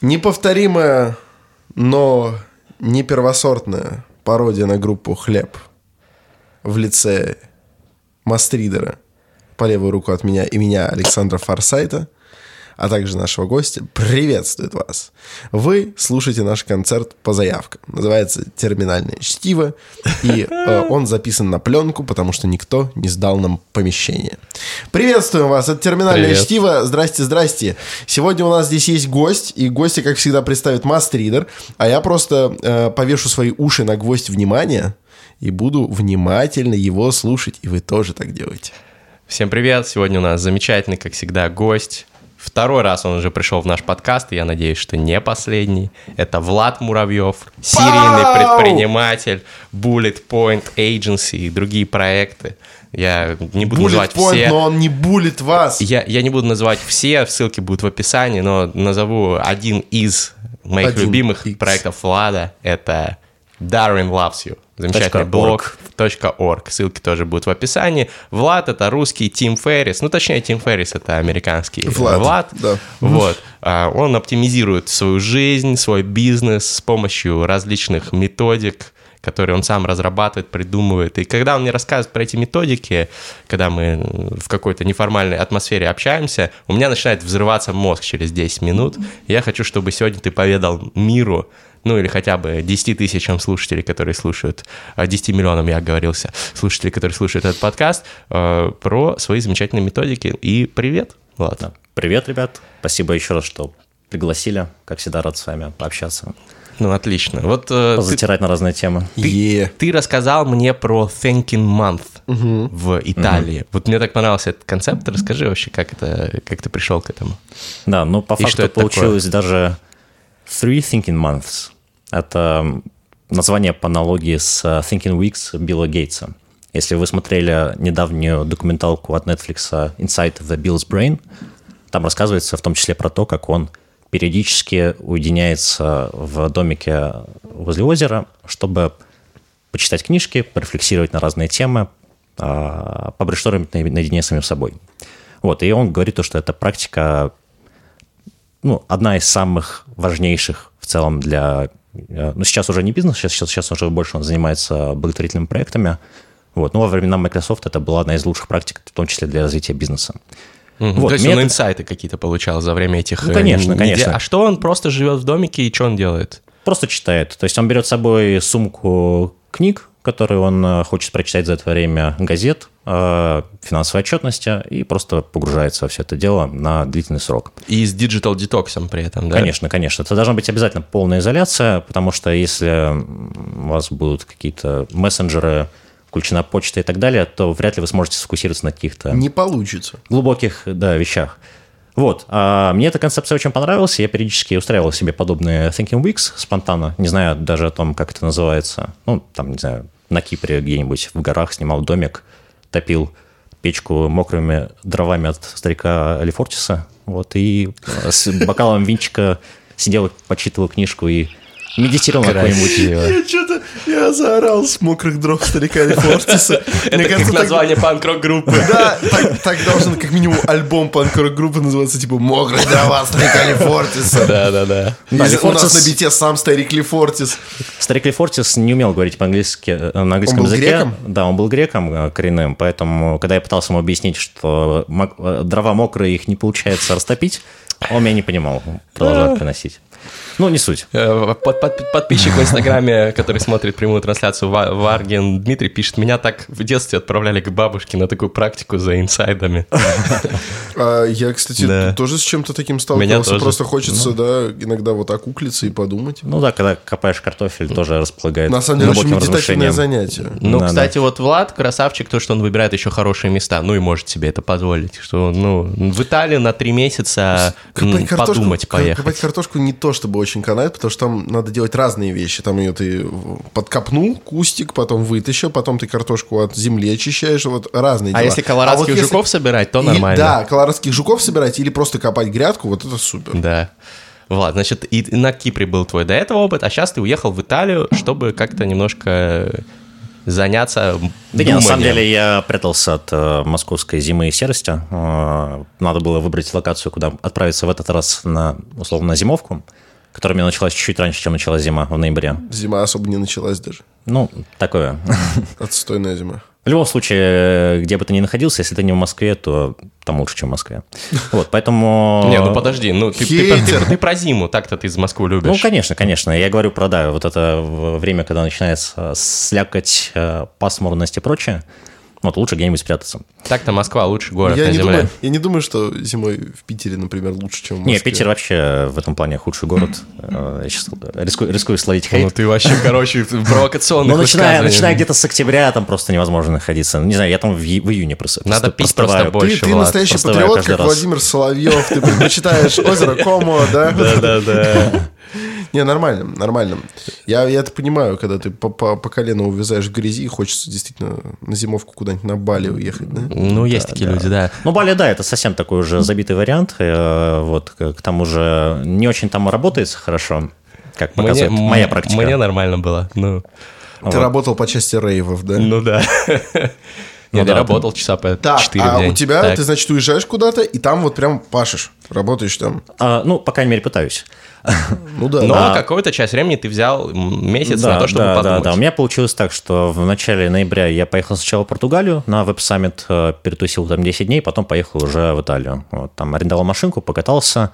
Неповторимая, но не первосортная пародия на группу «Хлеб» в лице Мастридера. По левую руку от меня и меня Александра Фарсайта – а также нашего гостя, приветствует вас. Вы слушаете наш концерт по заявкам. Называется «Терминальное чтиво», и э, он записан на пленку, потому что никто не сдал нам помещение. Приветствуем вас, это «Терминальное Привет. чтиво». Здрасте, здрасте. Сегодня у нас здесь есть гость, и гостя, как всегда, представит Мастридер, а я просто э, повешу свои уши на гвоздь внимания и буду внимательно его слушать, и вы тоже так делаете. Всем привет! Сегодня у нас замечательный, как всегда, гость Второй раз он уже пришел в наш подкаст, и я надеюсь, что не последний. Это Влад Муравьев, серийный предприниматель, Bullet Point Agency и другие проекты. Я не буду bullet называть point, все. но он не булит вас. Я, я не буду называть все, ссылки будут в описании, но назову один из моих один любимых X. проектов Влада. Это Darwin Loves You. Замечательный блог .org. Ссылки тоже будут в описании. Влад — это русский Тим Феррис. Ну, точнее, Тим Феррис — это американский Влад. Влад. Да. Вот. А, он оптимизирует свою жизнь, свой бизнес с помощью различных методик, которые он сам разрабатывает, придумывает. И когда он мне рассказывает про эти методики, когда мы в какой-то неформальной атмосфере общаемся, у меня начинает взрываться мозг через 10 минут. Я хочу, чтобы сегодня ты поведал миру, ну или хотя бы 10 тысячам слушателей, которые слушают, 10 а, миллионам я оговорился, слушателей, которые слушают этот подкаст, э, про свои замечательные методики. И привет, Влад. Привет, ребят. Спасибо еще раз, что пригласили. Как всегда, рад с вами пообщаться. Ну, отлично. Вот, э, Позатирать ты, на разные темы. Ты, yeah. ты рассказал мне про Thinking Month uh-huh. в Италии. Uh-huh. Вот мне так понравился этот концепт. Расскажи вообще, как, это, как ты пришел к этому. Да, ну, по И факту получилось такое? даже Three Thinking Months. Это название по аналогии с э, Thinking Weeks Билла Гейтса. Если вы смотрели недавнюю документалку от Netflix Inside the Bill's Brain, там рассказывается в том числе про то, как он периодически уединяется в домике возле озера, чтобы почитать книжки, порефлексировать на разные темы, а, побрештормить наедине с самим собой. Вот, и он говорит, что эта практика ну, одна из самых важнейших в целом для... Э, ну, сейчас уже не бизнес, сейчас, сейчас, сейчас уже больше он занимается благотворительными проектами. Вот. Но во времена Microsoft это была одна из лучших практик, в том числе для развития бизнеса. Угу. Вот, То есть метод... он инсайты какие-то получал за время этих... Ну, конечно, недель. конечно. А что он просто живет в домике и что он делает? Просто читает. То есть он берет с собой сумку книг, которые он э, хочет прочитать за это время, газет, э, финансовой отчетности и просто погружается во все это дело на длительный срок. И с digital детоксом при этом, да? Конечно, конечно. Это должна быть обязательно полная изоляция, потому что если у вас будут какие-то мессенджеры, включена почта и так далее, то вряд ли вы сможете сфокусироваться на каких-то... Не получится. Глубоких, да, вещах. Вот. А мне эта концепция очень понравилась. Я периодически устраивал себе подобные Thinking Weeks спонтанно. Не знаю даже о том, как это называется. Ну, там, не знаю, на Кипре где-нибудь в горах снимал домик, топил печку мокрыми дровами от старика Алифортиса. Вот, и с бокалом винчика сидел, почитывал книжку и медитировал на какой-нибудь... Я что-то... Я заорал с мокрых дров старика Фортиса. Это как название панк-рок группы. Да, так должен как минимум альбом панк-рок группы называться, типа «Мокрые дрова старика Лефтериса». Да-да-да. У нас на бите сам старик Лефтерис. Старик Лефтерис не умел говорить по-английски, э, на английском языке. греком? Да, он был греком э, коренным, поэтому, когда я пытался ему объяснить, что э, дрова мокрые, их не получается растопить, он меня не понимал, продолжал приносить. Ну, не суть. Э, под, под, подписчик в Инстаграме, который смотрит прямую трансляцию, Варген Дмитрий пишет, меня так в детстве отправляли к бабушке на такую практику за инсайтами. А я, кстати, тоже с чем-то таким сталкивался. Просто хочется, ну. да, иногда вот окуклиться и подумать. Ну да, когда копаешь картофель, тоже располагает На самом деле, очень медитативное занятие. Ну, кстати, вот Влад, красавчик, то, что он выбирает еще хорошие места, ну и может себе это позволить. Что, ну, в Италии на три месяца подумать поехать. Копать картошку не то, чтобы очень канает, потому что там надо делать разные вещи. Там ее ты подкопнул, кустик, потом вытащил, потом ты картошку от земли очищаешь, вот разные а дела. если колорадских а вот жуков если... собирать, то нормально. И, да, колорадских жуков собирать или просто копать грядку, вот это супер. Да. Вот, значит, и на Кипре был твой до этого опыт, а сейчас ты уехал в Италию, чтобы как-то немножко заняться Да нет, на самом деле я прятался от э, московской зимы и серости. Э, надо было выбрать локацию, куда отправиться в этот раз на, условно, на зимовку, которая у меня началась чуть раньше, чем началась зима в ноябре. Зима особо не началась даже. Ну, такое. Отстойная зима. В любом случае, где бы ты ни находился, если ты не в Москве, то там лучше, чем в Москве. Вот, поэтому... Не, ну подожди, ну ты, ты, ты, ты про зиму, так-то ты из Москвы любишь. Ну, конечно, конечно. Я говорю про, да, вот это время, когда начинается слякать, э, пасмурность и прочее. Вот лучше где-нибудь спрятаться. Так-то Москва лучший город я на не земле. Думаю, я не думаю, что зимой в Питере, например, лучше, чем в Москве. Нет, Питер вообще в этом плане худший город. Э, я сейчас рискую, рискую словить хейт. Ну ты вообще, короче, провокационный Ну, начиная, начиная где-то с октября, там просто невозможно находиться. Ну, Не знаю, я там в, в июне просто Надо пить просто больше, Ты, ты Влад. настоящий патриот, как раз. Владимир Соловьев. Ты предпочитаешь озеро Комо, да? Да-да-да. Не, нормально, нормально. Я, я это понимаю, когда ты по, по, по колено увязаешь в грязи, хочется действительно на зимовку куда-нибудь на Бали уехать, да? Ну, есть такие люди, да. Ну, Бали, да, это совсем такой уже забитый вариант. Э, Вот, к тому же не очень там работается хорошо, как показывает Мне- моя практика. Мне нормально было. Ну, Ты работал по части рейвов, да? ну да. Ну Я да, работал часа по Так, 4 а у тебя, Так. ты, значит, уезжаешь куда-то, и там вот прям пашешь, работаешь там. А, ну, по крайней мере, пытаюсь. Ну да. Но да. какую-то часть времени ты взял месяц да, на то, чтобы да, подумать. да, да. У меня получилось так, что в начале ноября я поехал сначала в Португалию на веб-саммит, э, перетусил там 10 дней, потом поехал уже в Италию. Вот, там арендовал машинку, покатался,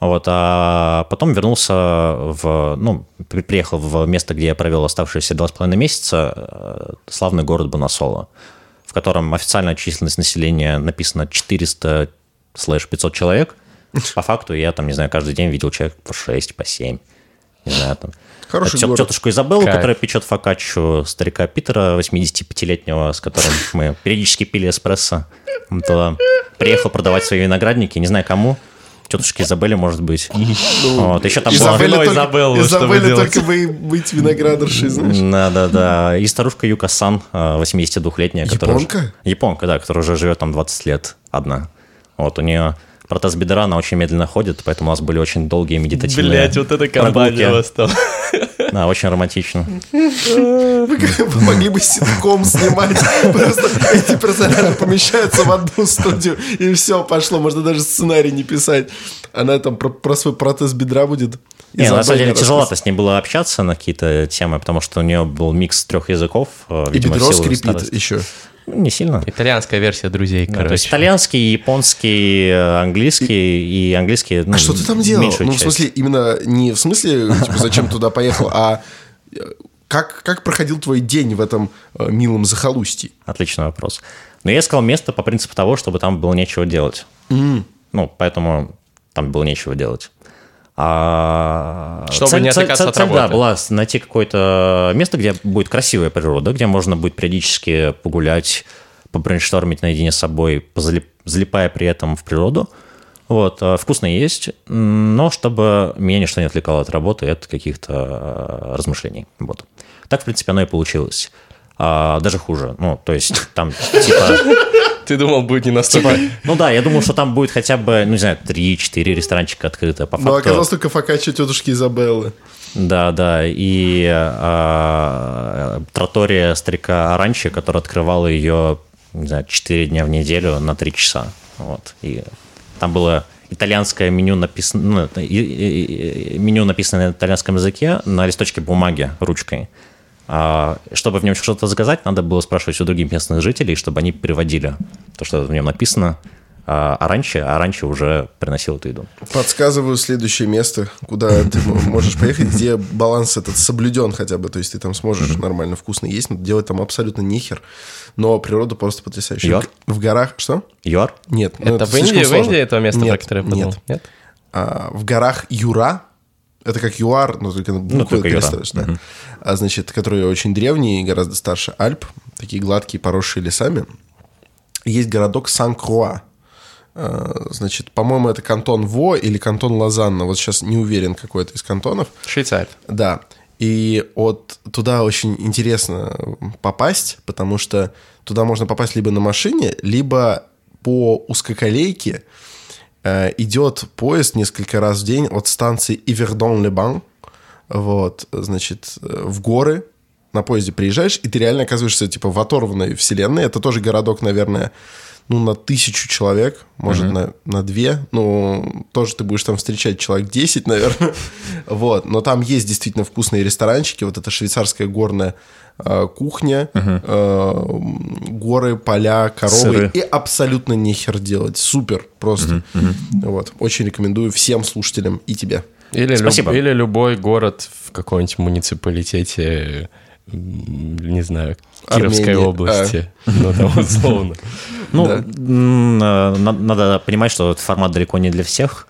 вот, а потом вернулся в, ну, при- приехал в место, где я провел оставшиеся два с половиной месяца, э, славный город Бонасоло, в котором официальная численность населения написано 400 слэш 500 человек. По факту я там, не знаю, каждый день видел человек по 6, по 7. Не знаю, там. Хороший Тет- город. Тетушку Изабеллу, Кайф. которая печет фокаччу, старика Питера, 85-летнего, с которым мы периодически пили эспрессо. Он туда приехал продавать свои виноградники, не знаю кому. Тетушки Изабелле, может быть. вот, еще там была... Изабель- Вино только, вы Изабелле только бы быть виноградаршей, знаешь. Да, да, да. И старушка Юка Сан, э, 82-летняя. которая уже- Японка? Японка, да, которая уже живет там 20 лет одна. Вот, у нее протез бедра, она очень медленно ходит, поэтому у нас были очень долгие медитативные Блять, вот эта компания у вас там. Да, очень романтично. Вы могли бы ситком снимать. Просто эти персонажи помещаются в одну студию, и все, пошло. Можно даже сценарий не писать. Она там про, про свой протез бедра будет. Не, на самом деле тяжеловато с ней было общаться на какие-то темы, потому что у нее был микс трех языков. э, И видимо, бедро скрипит старости. еще. Ну, Не сильно. Итальянская версия друзей, Да, то есть короче. итальянский, японский, э, английский и английский. ну, А что ты там делал? Ну, в часть. смысле, именно не в смысле, типа, зачем туда поехал, а э, как, как проходил твой день в этом э, милом захолустье? Отличный вопрос. Но я искал место по принципу того, чтобы там было нечего делать. Ну, поэтому там было нечего делать. А Чтобы не отвлекаться от цель, да, работы. была найти какое-то место, где будет красивая природа, где можно будет периодически погулять, побрейнштормить наедине с собой, залипая при этом в природу. Вот, а, вкусно есть, но чтобы меня ничто не отвлекало от работы от каких-то а, размышлений. Вот. Так, в принципе, оно и получилось. А, даже хуже. Ну, то есть там типа... Ты думал, будет не настолько... Типа, ну да, я думал, что там будет хотя бы, ну не знаю, 3-4 ресторанчика открыто. По Но факту, оказалось только фокаччо тетушки Изабеллы. да, да, и а, тротория старика Аранчи, который открывала ее, не знаю, 4 дня в неделю на 3 часа. Вот, и там было итальянское меню написано, ну, меню написано на итальянском языке на листочке бумаги ручкой. А, чтобы в нем что-то заказать, надо было спрашивать у других местных жителей, чтобы они переводили то, что в нем написано. А, а раньше, а раньше уже приносил эту еду. Подсказываю следующее место, куда ты можешь поехать, где баланс этот соблюден хотя бы. То есть ты там сможешь нормально вкусно есть, но делать там абсолютно нихер. Но природа просто потрясающая. Юар? В горах... Что? ЮАР? Нет. ну Это в слишком Индии, в. Индии это место, про Нет, которое я подумал? Нет. Нет? А, в горах Юра, это как ЮАР, но только на буквы Ну, только Юра. переставишь, да. А, значит, которые очень древние и гораздо старше Альп, такие гладкие, поросшие лесами. Есть городок Сан-Круа. А, Значит, по-моему, это кантон Во или кантон Лозанна. Вот сейчас не уверен, какой это из кантонов. Швейцария. Да. И вот туда очень интересно попасть, потому что туда можно попасть либо на машине, либо по узкоколейке идет поезд несколько раз в день от станции Ивердон-Лебан, вот, значит, э, в горы, на поезде приезжаешь, и ты реально оказываешься, типа, в оторванной вселенной. Это тоже городок, наверное, ну, на тысячу человек, может, uh-huh. на, на две. Ну, тоже ты будешь там встречать человек 10, наверное. вот. Но там есть действительно вкусные ресторанчики. Вот эта швейцарская горная э, кухня, uh-huh. э, горы, поля, коровы. Сыры. И абсолютно нехер делать. Супер просто. Uh-huh. Вот. Очень рекомендую всем слушателям и тебе. Или, Спасибо. Люб, или любой город в каком-нибудь муниципалитете не знаю, Кировской Армения. области. А. Ну, там условно. Ну, да. надо понимать, что этот формат далеко не для всех.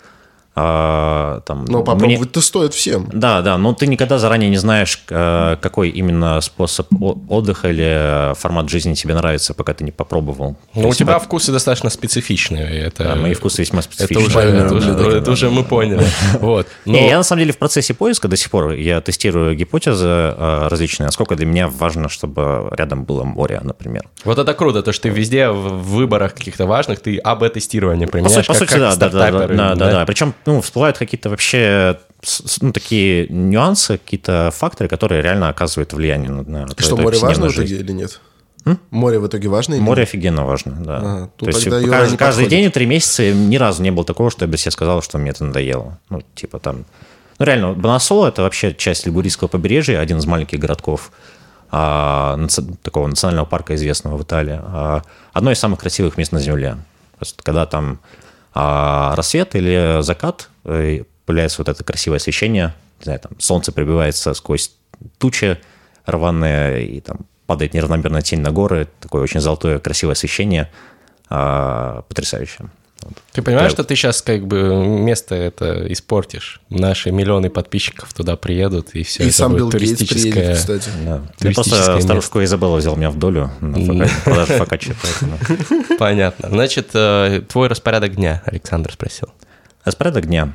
А, там, но попробовать-то мне... стоит всем. Да, да, но ты никогда заранее не знаешь, э, какой именно способ отдыха или формат жизни тебе нравится, пока ты не попробовал. Ну, у тебя вкусы достаточно специфичные. Это... Да, мои вкусы весьма специфичные. Это уже, это уже, да, это уже мы поняли. Вот. Но... Не, я на самом деле в процессе поиска до сих пор я тестирую гипотезы э, различные, насколько для меня важно, чтобы рядом было море, например. Вот это круто, то, что ты везде в выборах каких-то важных, ты АБ-тестирование применяешь. По сути, по сути да, да, да, да, да, да. Причем ну, всплывают какие-то вообще ну, такие нюансы, какие-то факторы, которые реально оказывают влияние на, И что, море важно в итоге или нет? М? Море в итоге важно? Или Море нет? офигенно важно, да. Ага, То есть каждый, каждый день и три месяца ни разу не было такого, что я бы себе сказал, что мне это надоело. Ну, типа там... Ну, реально, Бонасоло – это вообще часть Лигурийского побережья, один из маленьких городков а, такого национального парка, известного в Италии. А, одно из самых красивых мест на Земле. Просто когда там а рассвет или закат, э, появляется вот это красивое освещение, не знаю, там солнце пробивается сквозь тучи рваные, и там падает неравномерная тень на горы, такое очень золотое красивое освещение, а, потрясающе. Ты понимаешь, что ты сейчас как бы место это испортишь? Наши миллионы подписчиков туда приедут, и все и это сам будет туристическое... Приедет, кстати. Да. Я просто старушку Изабелла взял меня в долю на фокаче. Понятно. Значит, э, твой распорядок дня, Александр спросил. Распорядок дня.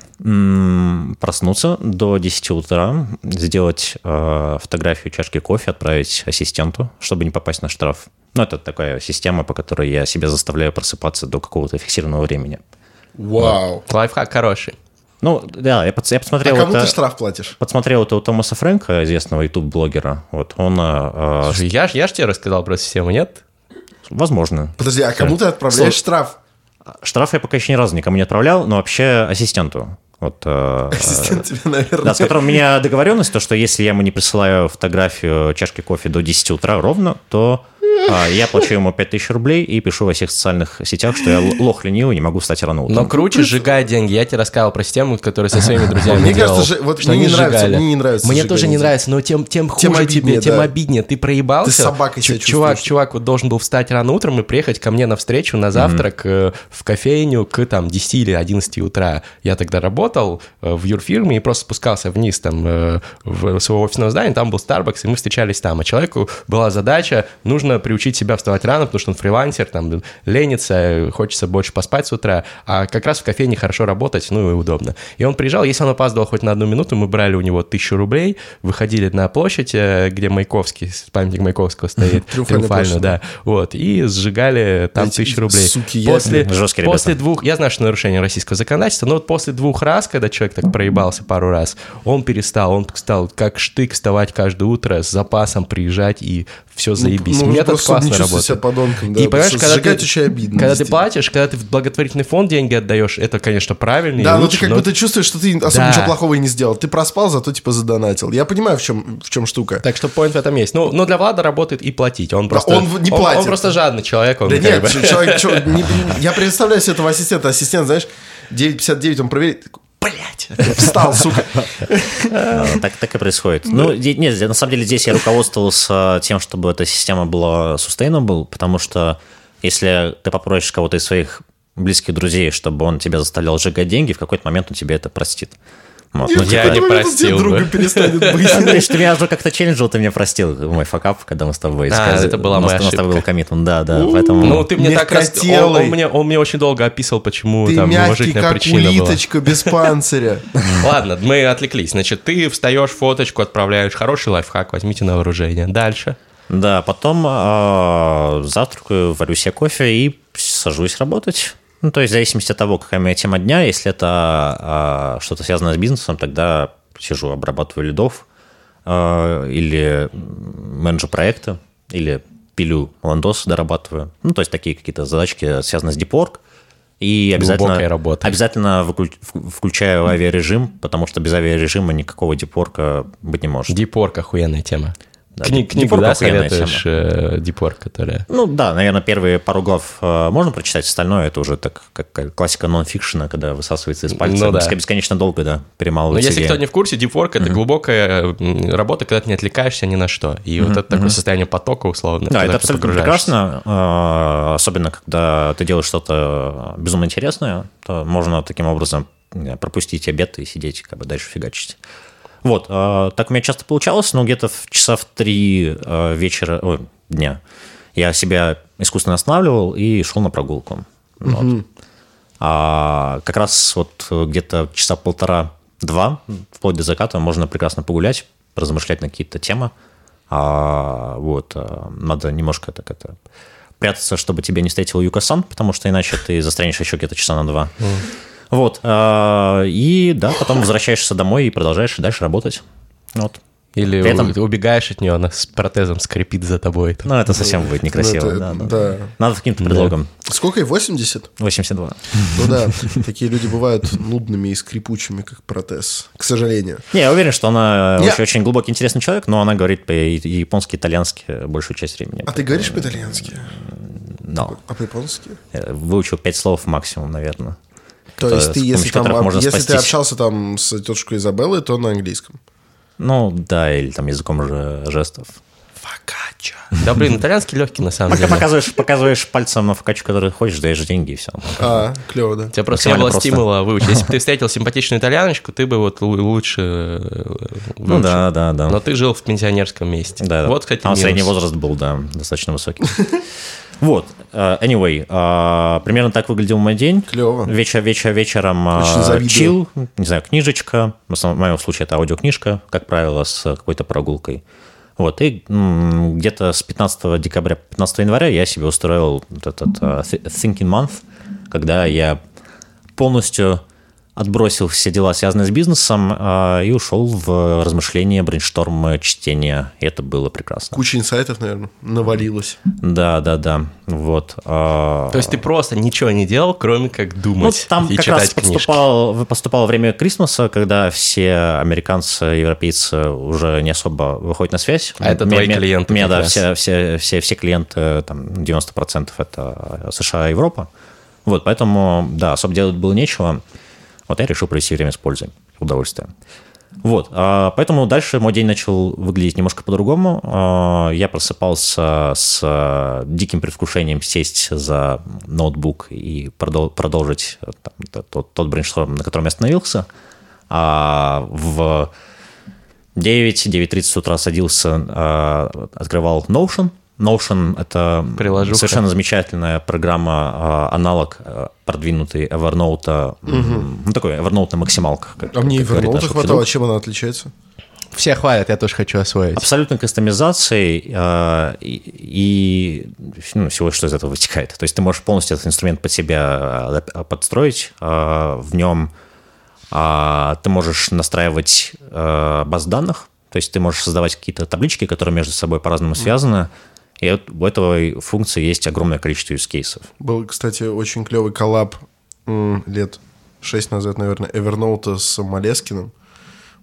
Проснуться до 10 утра, сделать э, фотографию чашки кофе, отправить ассистенту, чтобы не попасть на штраф. Ну, это такая система, по которой я себя заставляю просыпаться до какого-то фиксированного времени. Вау. Вот. Лайфхак хороший. Ну, да, я, я посмотрел... А кому это, ты штраф платишь? Подсмотрел это у Томаса Фрэнка, известного YouTube-блогера. Вот, он... Э, Слушай, я, я ж тебе рассказал про систему, нет? Возможно. Подожди, а кому ты отправляешь штраф? Штраф я пока еще ни разу никому не отправлял, но вообще ассистенту. Вот, э, Ассистент тебе, наверное. Да, с которым у меня договоренность, то, что если я ему не присылаю фотографию чашки кофе до 10 утра ровно, то а, я плачу ему 5000 рублей и пишу во всех социальных сетях, что я лох ленивый, не могу встать рано утром. Но круче сжигать деньги. Я тебе рассказал про систему, которую со своими друзьями Мне делал, кажется, вот мне не нравится, мне не нравится Мне тоже не нравится, но тем, тем хуже тем обиднее, тебе, тем обиднее. Ты проебался. Ты собакой себя Чувак, чувак вот должен был встать рано утром и приехать ко мне на встречу, на завтрак mm-hmm. в кофейню к там 10 или 11 утра. Я тогда работал э, в юрфирме и просто спускался вниз там э, в своего офисного здания, там был Starbucks, и мы встречались там. А человеку была задача, нужно приучить себя вставать рано, потому что он фрилансер, там, ленится, хочется больше поспать с утра, а как раз в кофейне хорошо работать, ну и удобно. И он приезжал, если он опаздывал хоть на одну минуту, мы брали у него тысячу рублей, выходили на площадь, э, где Маяковский, памятник Маяковского стоит, триумфально, да, вот, и сжигали там тысячу рублей. Суки, после, после двух, я знаю, что нарушение российского законодательства, но вот после двух раз, когда человек так проебался пару раз, он перестал, он стал как штык вставать каждое утро с запасом приезжать и все ну, заебись. Ну, Метод классно работает. себя подонком, да. И понимаешь, когда ты, очень обидно. Когда ты платишь, когда ты в благотворительный фонд деньги отдаешь, это, конечно, правильно. Да, но лучше, ты как но... будто чувствуешь, что ты особо да. ничего плохого и не сделал. Ты проспал, зато типа задонатил. Я понимаю, в чем, в чем штука. Так что point в этом есть. Ну, но для Влада работает и платить. Он просто, он не платит. Он, просто жадный человек. Он да нет, бы... человек, человек не, я представляю себе этого ассистента. Ассистент, знаешь, 9.59 он проверит, блядь, встал, сука. Так, так и происходит. Ну, нет, на самом деле здесь я руководствовался тем, чтобы эта система была sustainable, потому что если ты попросишь кого-то из своих близких друзей, чтобы он тебя заставлял сжигать деньги, в какой-то момент он тебе это простит. Вот. Ну, я не простил друга перестанет быть. Андрей, ты меня уже как-то челленджил, ты меня простил, мой факап, когда мы с тобой А, это была моя ошибка. был коммитмент, да, да, поэтому... Ну, ты мне так раз... Он, он, мне, он мне очень долго описывал, почему ты там мягкий, как причина улиточка без панциря. Ладно, мы отвлеклись. Значит, ты встаешь, фоточку отправляешь, хороший лайфхак, возьмите на вооружение. Дальше. Да, потом э, завтракаю, варю себе кофе и сажусь работать. Ну, то есть в зависимости от того, какая моя тема дня, если это а, что-то связанное с бизнесом, тогда сижу, обрабатываю лидов, э, или менеджер проекта, или пилю ландос, дорабатываю. Ну, то есть такие какие-то задачки, связанные с deep И обязательно, работа. обязательно включаю авиарежим, потому что без авиарежима никакого дипорка быть не может. Дипорк охуенная тема. Да, Кни- книгу, да, советуешь э, Дипор, которая... Ну да, наверное, первые пару глав э, можно прочитать, остальное это уже так, как классика нон-фикшена, когда высасывается из пальца ну, да. бесконечно долго, да, перемалывается. Но если кто не в курсе, Дипворк это mm-hmm. глубокая работа, когда ты не отвлекаешься ни на что. И mm-hmm. вот это mm-hmm. такое состояние потока условно. Да, это абсолютно прекрасно, э, особенно когда ты делаешь что-то безумно интересное, то можно таким образом пропустить обед и сидеть как бы дальше фигачить. Вот, э, так у меня часто получалось, но где-то в часа в три э, вечера, ой, дня я себя искусственно останавливал и шел на прогулку. Угу. Вот. А как раз вот где-то часа полтора-два, вплоть до заката, можно прекрасно погулять, размышлять на какие-то темы. А, вот, а, надо немножко так это прятаться, чтобы тебя не встретил Юкасан, потому что иначе ты застрянешь еще где-то часа на два. Mm. Вот. А, и да, потом возвращаешься домой и продолжаешь дальше работать. Вот. Или При этом... убегаешь от нее, она с протезом скрипит за тобой. Ну, это совсем будет некрасиво. Ну, это, да, да. да. Надо каким-то предлогом. Да. Сколько ей? 80? 82. Ну да, такие люди бывают нудными и скрипучими, как протез, к сожалению. Не, я уверен, что она очень, очень глубокий, интересный человек, но она говорит по-японски, итальянски большую часть времени. А ты говоришь по-итальянски? No. А по-японски? Выучил пять слов максимум, наверное. То есть ты, если, там, если ты общался там с тетушкой Изабеллой, то на английском? Ну, да, или там языком же жестов. Фокаччо. Да, блин, итальянский легкий, на самом Пока деле. Показываешь, показываешь пальцем на фокаччо, который хочешь, даешь деньги, и все. А, клево, да. У тебя просто не было просто. стимула выучить. Если бы ты встретил симпатичную итальяночку, ты бы вот лучше э, выучил. Ну да, да, да. Но ты жил в пенсионерском месте. Да, да. Вот, кстати, А средний возраст был, да, достаточно высокий. Вот, uh, anyway, uh, примерно так выглядел мой день. Клево. Вечер, вечер, вечером uh, чил, не знаю, книжечка, в моем случае это аудиокнижка, как правило, с какой-то прогулкой. Вот, и где-то с 15 декабря, 15 января я себе устроил этот uh, Thinking Month, когда я полностью отбросил все дела, связанные с бизнесом, а, и ушел в размышления, брейншторм, чтение. И это было прекрасно. Куча инсайтов, наверное, навалилось. Да, да, да. Вот. А, То есть ты просто ничего не делал, кроме как думать ну, там и как читать раз поступал, поступало время Christmas'а, когда все американцы, европейцы уже не особо выходят на связь. А это твои клиенты? У меня, да, все, все, все, все клиенты, там, 90% это США и Европа. Вот, поэтому, да, особо делать было нечего. Вот я решил провести время с пользой, удовольствием. Вот, а, поэтому дальше мой день начал выглядеть немножко по-другому. А, я просыпался с а, диким предвкушением сесть за ноутбук и продолжить там, тот, тот брейншторм, на котором я остановился. В 9-9.30 утра садился, открывал Notion – Notion — это Приложуха. совершенно замечательная программа, а, аналог а, продвинутый Evernote, угу. ну такой Evernote на максималках. Как, а мне Evernote хватало, чем она отличается? Все хвалят, я тоже хочу освоить. Абсолютной кастомизацией э, и, и ну, всего, что из этого вытекает. То есть ты можешь полностью этот инструмент под себя подстроить. Э, в нем э, ты можешь настраивать э, баз данных, то есть ты можешь создавать какие-то таблички, которые между собой по-разному связаны. И вот в этой функции есть огромное количество cases. Был, кстати, очень клевый коллаб лет шесть назад, наверное, Evernote с Малескиным.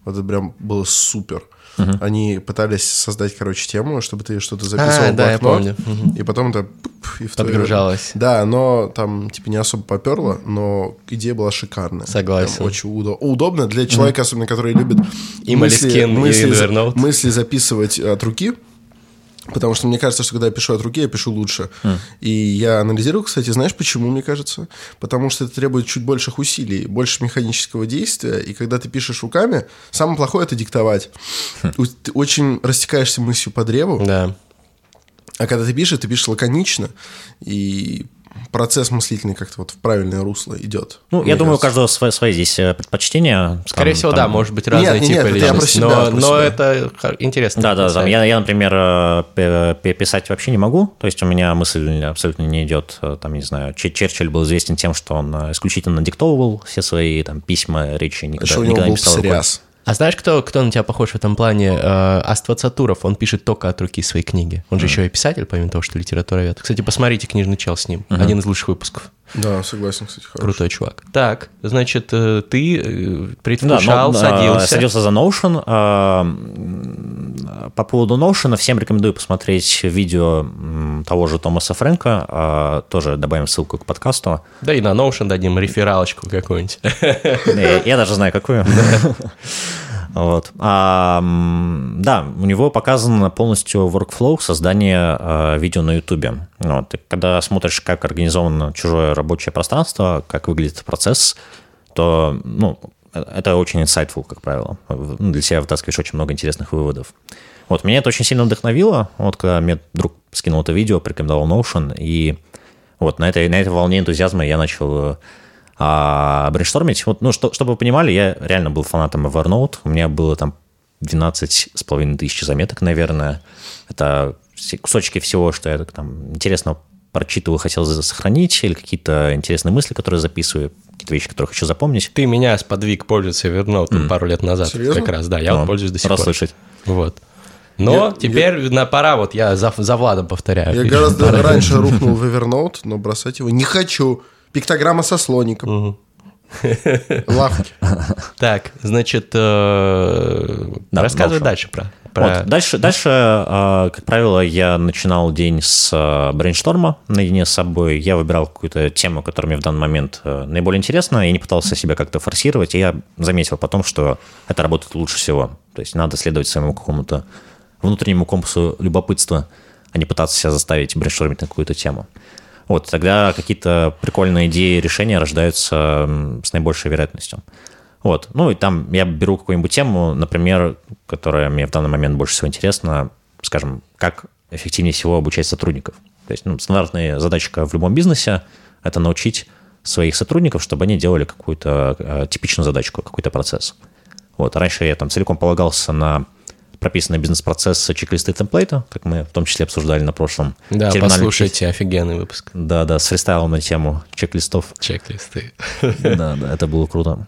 Вот это прям было супер. Uh-huh. Они пытались создать, короче, тему, чтобы ты что-то записывал а, в да, я помню. Uh-huh. и потом это и в Подгружалось. Да, но там типа не особо поперло, но идея была шикарная. Согласен. Прям очень удо- удобно для человека, uh-huh. особенно который любит и мысли, мысли, и мысли записывать от руки. Потому что мне кажется, что когда я пишу от руки, я пишу лучше. Mm. И я анализировал, кстати, знаешь, почему, мне кажется? Потому что это требует чуть больших усилий, больше механического действия. И когда ты пишешь руками, самое плохое это диктовать. Mm. Ты очень растекаешься мыслью по древу. Да. А когда ты пишешь, ты пишешь лаконично. И процесс мыслительный как-то вот в правильное русло идет. Ну, я думаю, у каждого свои, свои здесь э, предпочтения. Скорее там, всего, там... да, может быть разные нет, типы нет, личности, но, про но это интересно. Да, да, да. Я, я, например, э, писать вообще не могу, то есть у меня мысль абсолютно не идет, э, там, не знаю, Черчилль был известен тем, что он исключительно диктовывал все свои там письма, речи, никогда, Еще никогда не писал сряз. А знаешь, кто, кто на тебя похож в этом плане? Э, Аства Цатуров, он пишет только от руки свои книги. Он же mm. еще и писатель, помимо того, что литературовед. Кстати, посмотрите «Книжный чел» с ним. Mm-hmm. Один из лучших выпусков. Да, согласен, кстати, хороший. Крутой чувак. Так, значит, э, ты э, предвкушал, да, но, садился. Садился за Notion. По поводу Notion всем рекомендую посмотреть видео того же Томаса Фрэнка. Тоже добавим ссылку к подкасту. Да и на Notion дадим рефералочку какую-нибудь. Я даже знаю, какую. Вот. А, да, у него показан полностью workflow создания а, видео на YouTube. Вот. И когда смотришь, как организовано чужое рабочее пространство, как выглядит процесс, то ну, это очень insightful, как правило. Ну, для себя вытаскиваешь очень много интересных выводов. Вот, меня это очень сильно вдохновило. Вот когда мне друг скинул это видео, порекомендовал Notion, и вот на этой, на этой волне энтузиазма я начал а брейнштормить, вот, ну, что, чтобы вы понимали, я реально был фанатом Evernote. У меня было там 12 с половиной тысяч заметок, наверное. Это кусочки всего, что я там интересно прочитываю, хотел сохранить, или какие-то интересные мысли, которые записываю, какие-то вещи, которые хочу запомнить. Ты меня сподвиг пользоваться Evernote mm. пару лет назад. Серьезно? Как раз, да, я ну, вот пользуюсь до сих расслышать. пор. Вот. Но я, теперь я, на пора, вот я за, за Владом повторяю. Я гораздо раньше рухнул в Evernote, но бросать его не хочу. Пиктограмма со слоником. Угу. Лавки. Так, значит, э, рассказывай дальше про... Вот, дальше, дальше, э, как правило, я начинал день с э, брейншторма наедине с собой. Я выбирал какую-то тему, которая мне в данный момент наиболее интересна. Я не пытался себя как-то форсировать. И я заметил потом, что это работает лучше всего. То есть надо следовать своему какому-то внутреннему компасу любопытства, а не пытаться себя заставить брейнштормить на какую-то тему. Вот, тогда какие-то прикольные идеи решения рождаются с наибольшей вероятностью. Вот, ну и там я беру какую-нибудь тему, например, которая мне в данный момент больше всего интересна, скажем, как эффективнее всего обучать сотрудников. То есть ну, стандартная задачка в любом бизнесе – это научить своих сотрудников, чтобы они делали какую-то э, типичную задачку, какой-то процесс. Вот, раньше я там целиком полагался на прописаны бизнес-процессы, чек-листы темплейта, как мы в том числе обсуждали на прошлом. Да, послушайте, офигенный выпуск. Да, да, с фристайлом на тему чек-листов. Чек-листы. Да, да, это было круто.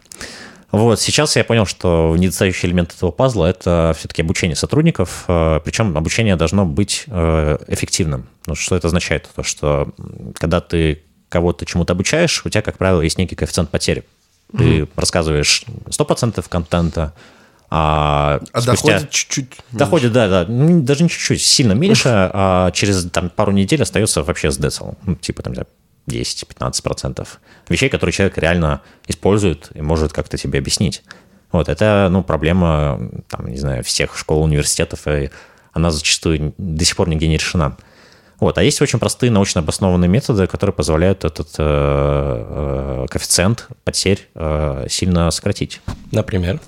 Вот, сейчас я понял, что недостающий элемент этого пазла – это все-таки обучение сотрудников, э, причем обучение должно быть э, эффективным. Ну, что это означает? То, что когда ты кого-то чему-то обучаешь, у тебя, как правило, есть некий коэффициент потери. Ты угу. рассказываешь 100% контента, а, а спустя... доходит чуть-чуть Доходит, да, да. Ну, даже не чуть-чуть, сильно меньше, а через там, пару недель остается вообще с децл. Ну, типа там 10-15% вещей, которые человек реально использует и может как-то тебе объяснить. Вот, это, ну, проблема, там, не знаю, всех школ, университетов, и она зачастую до сих пор нигде не решена. Вот, а есть очень простые научно обоснованные методы, которые позволяют этот э, э, коэффициент потерь э, сильно сократить. Например?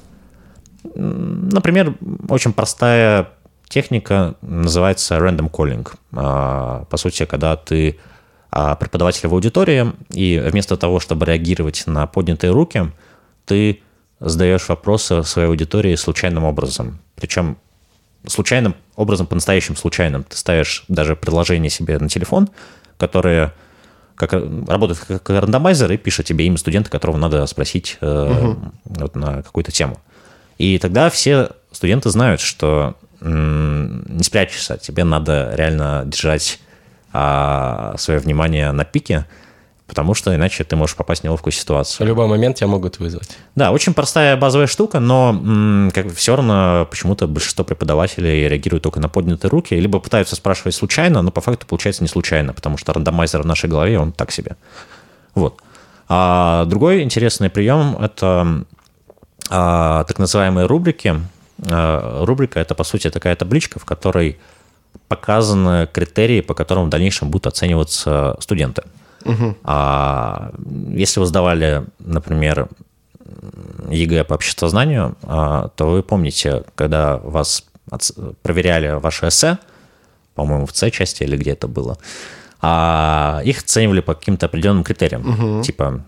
Например, очень простая техника называется random calling. А, по сути, когда ты а, преподаватель в аудитории, и вместо того, чтобы реагировать на поднятые руки, ты задаешь вопросы своей аудитории случайным образом. Причем случайным образом, по-настоящему случайным. Ты ставишь даже предложение себе на телефон, которое как, работает как рандомайзер и пишет тебе имя студента, которого надо спросить э, угу. вот на какую-то тему. И тогда все студенты знают, что не спрячешься, тебе надо реально держать а, свое внимание на пике, потому что иначе ты можешь попасть в неловкую ситуацию. В любой момент тебя могут вызвать. Да, очень простая базовая штука, но как все равно почему-то большинство преподавателей реагируют только на поднятые руки, либо пытаются спрашивать случайно, но по факту получается не случайно, потому что рандомайзер в нашей голове, он так себе. Вот. А другой интересный прием – это а, так называемые рубрики. А, рубрика – это, по сути, такая табличка, в которой показаны критерии, по которым в дальнейшем будут оцениваться студенты. Угу. А если вы сдавали, например, ЕГЭ по обществознанию, а, то вы помните, когда вас проверяли ваше эссе, по-моему, в С-части или где это было, а их оценивали по каким-то определенным критериям. Угу. Типа,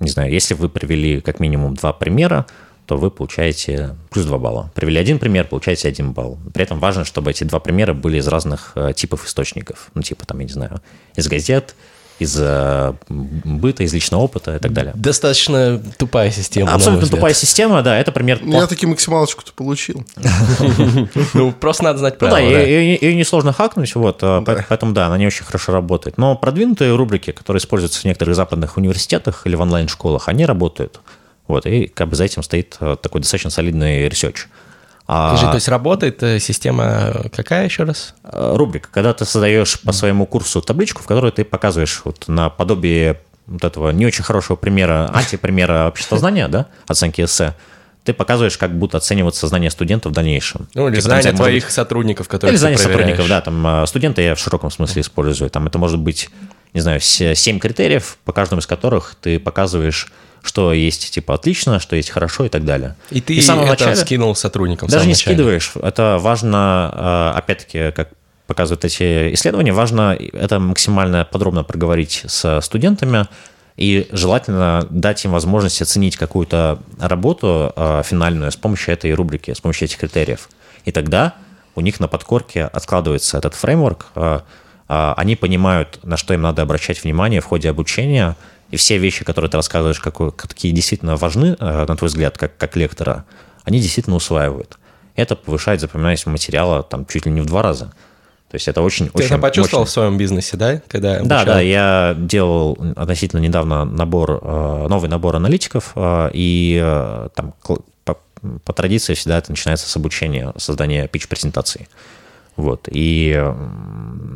не знаю, если вы привели как минимум два примера, то вы получаете плюс 2 балла. Привели один пример, получаете 1 балл. При этом важно, чтобы эти два примера были из разных э, типов источников. Ну, типа, там, я не знаю, из газет, из быта, из личного опыта и так далее. Достаточно тупая система. Абсолютно тупая система, да, это пример... Я таки максималочку-то получил. Ну, просто надо знать правила. Ну да, ее несложно хакнуть, вот, поэтому да, она не очень хорошо работает. Но продвинутые рубрики, которые используются в некоторых западных университетах или в онлайн-школах, они работают. Вот, и как бы за этим стоит такой достаточно солидный research. А... Скажи, то есть работает э, система какая еще раз? Э, рубрика. Когда ты создаешь по своему курсу табличку, в которой ты показываешь вот на подобие вот этого не очень хорошего примера, антипримера обществознания, да, оценки эссе, ты показываешь, как будут оцениваться знания студентов в дальнейшем. Ну, или типа, знания там, твоих быть... сотрудников, которые Или знания сотрудников, да, там э, студенты я в широком смысле использую. Там это может быть, не знаю, 7 критериев, по каждому из которых ты показываешь что есть типа отлично, что есть хорошо и так далее. И ты и это начале, скинул сотрудникам? Даже не начале. скидываешь. Это важно, а, опять-таки, как показывают эти исследования, важно это максимально подробно проговорить с студентами и желательно дать им возможность оценить какую-то работу а, финальную с помощью этой рубрики, с помощью этих критериев. И тогда у них на подкорке откладывается этот фреймворк, а, они понимают, на что им надо обращать внимание в ходе обучения – и все вещи, которые ты рассказываешь, какой, какие действительно важны, э, на твой взгляд, как, как лектора, они действительно усваивают. Это повышает запоминаемость материала там чуть ли не в два раза. То есть это очень... Ты очень, это почувствовал очень... в своем бизнесе, да? Когда да, да, я делал относительно недавно набор, э, новый набор аналитиков, э, и там по, по традиции всегда это начинается с обучения, создания пич-презентации. Вот. И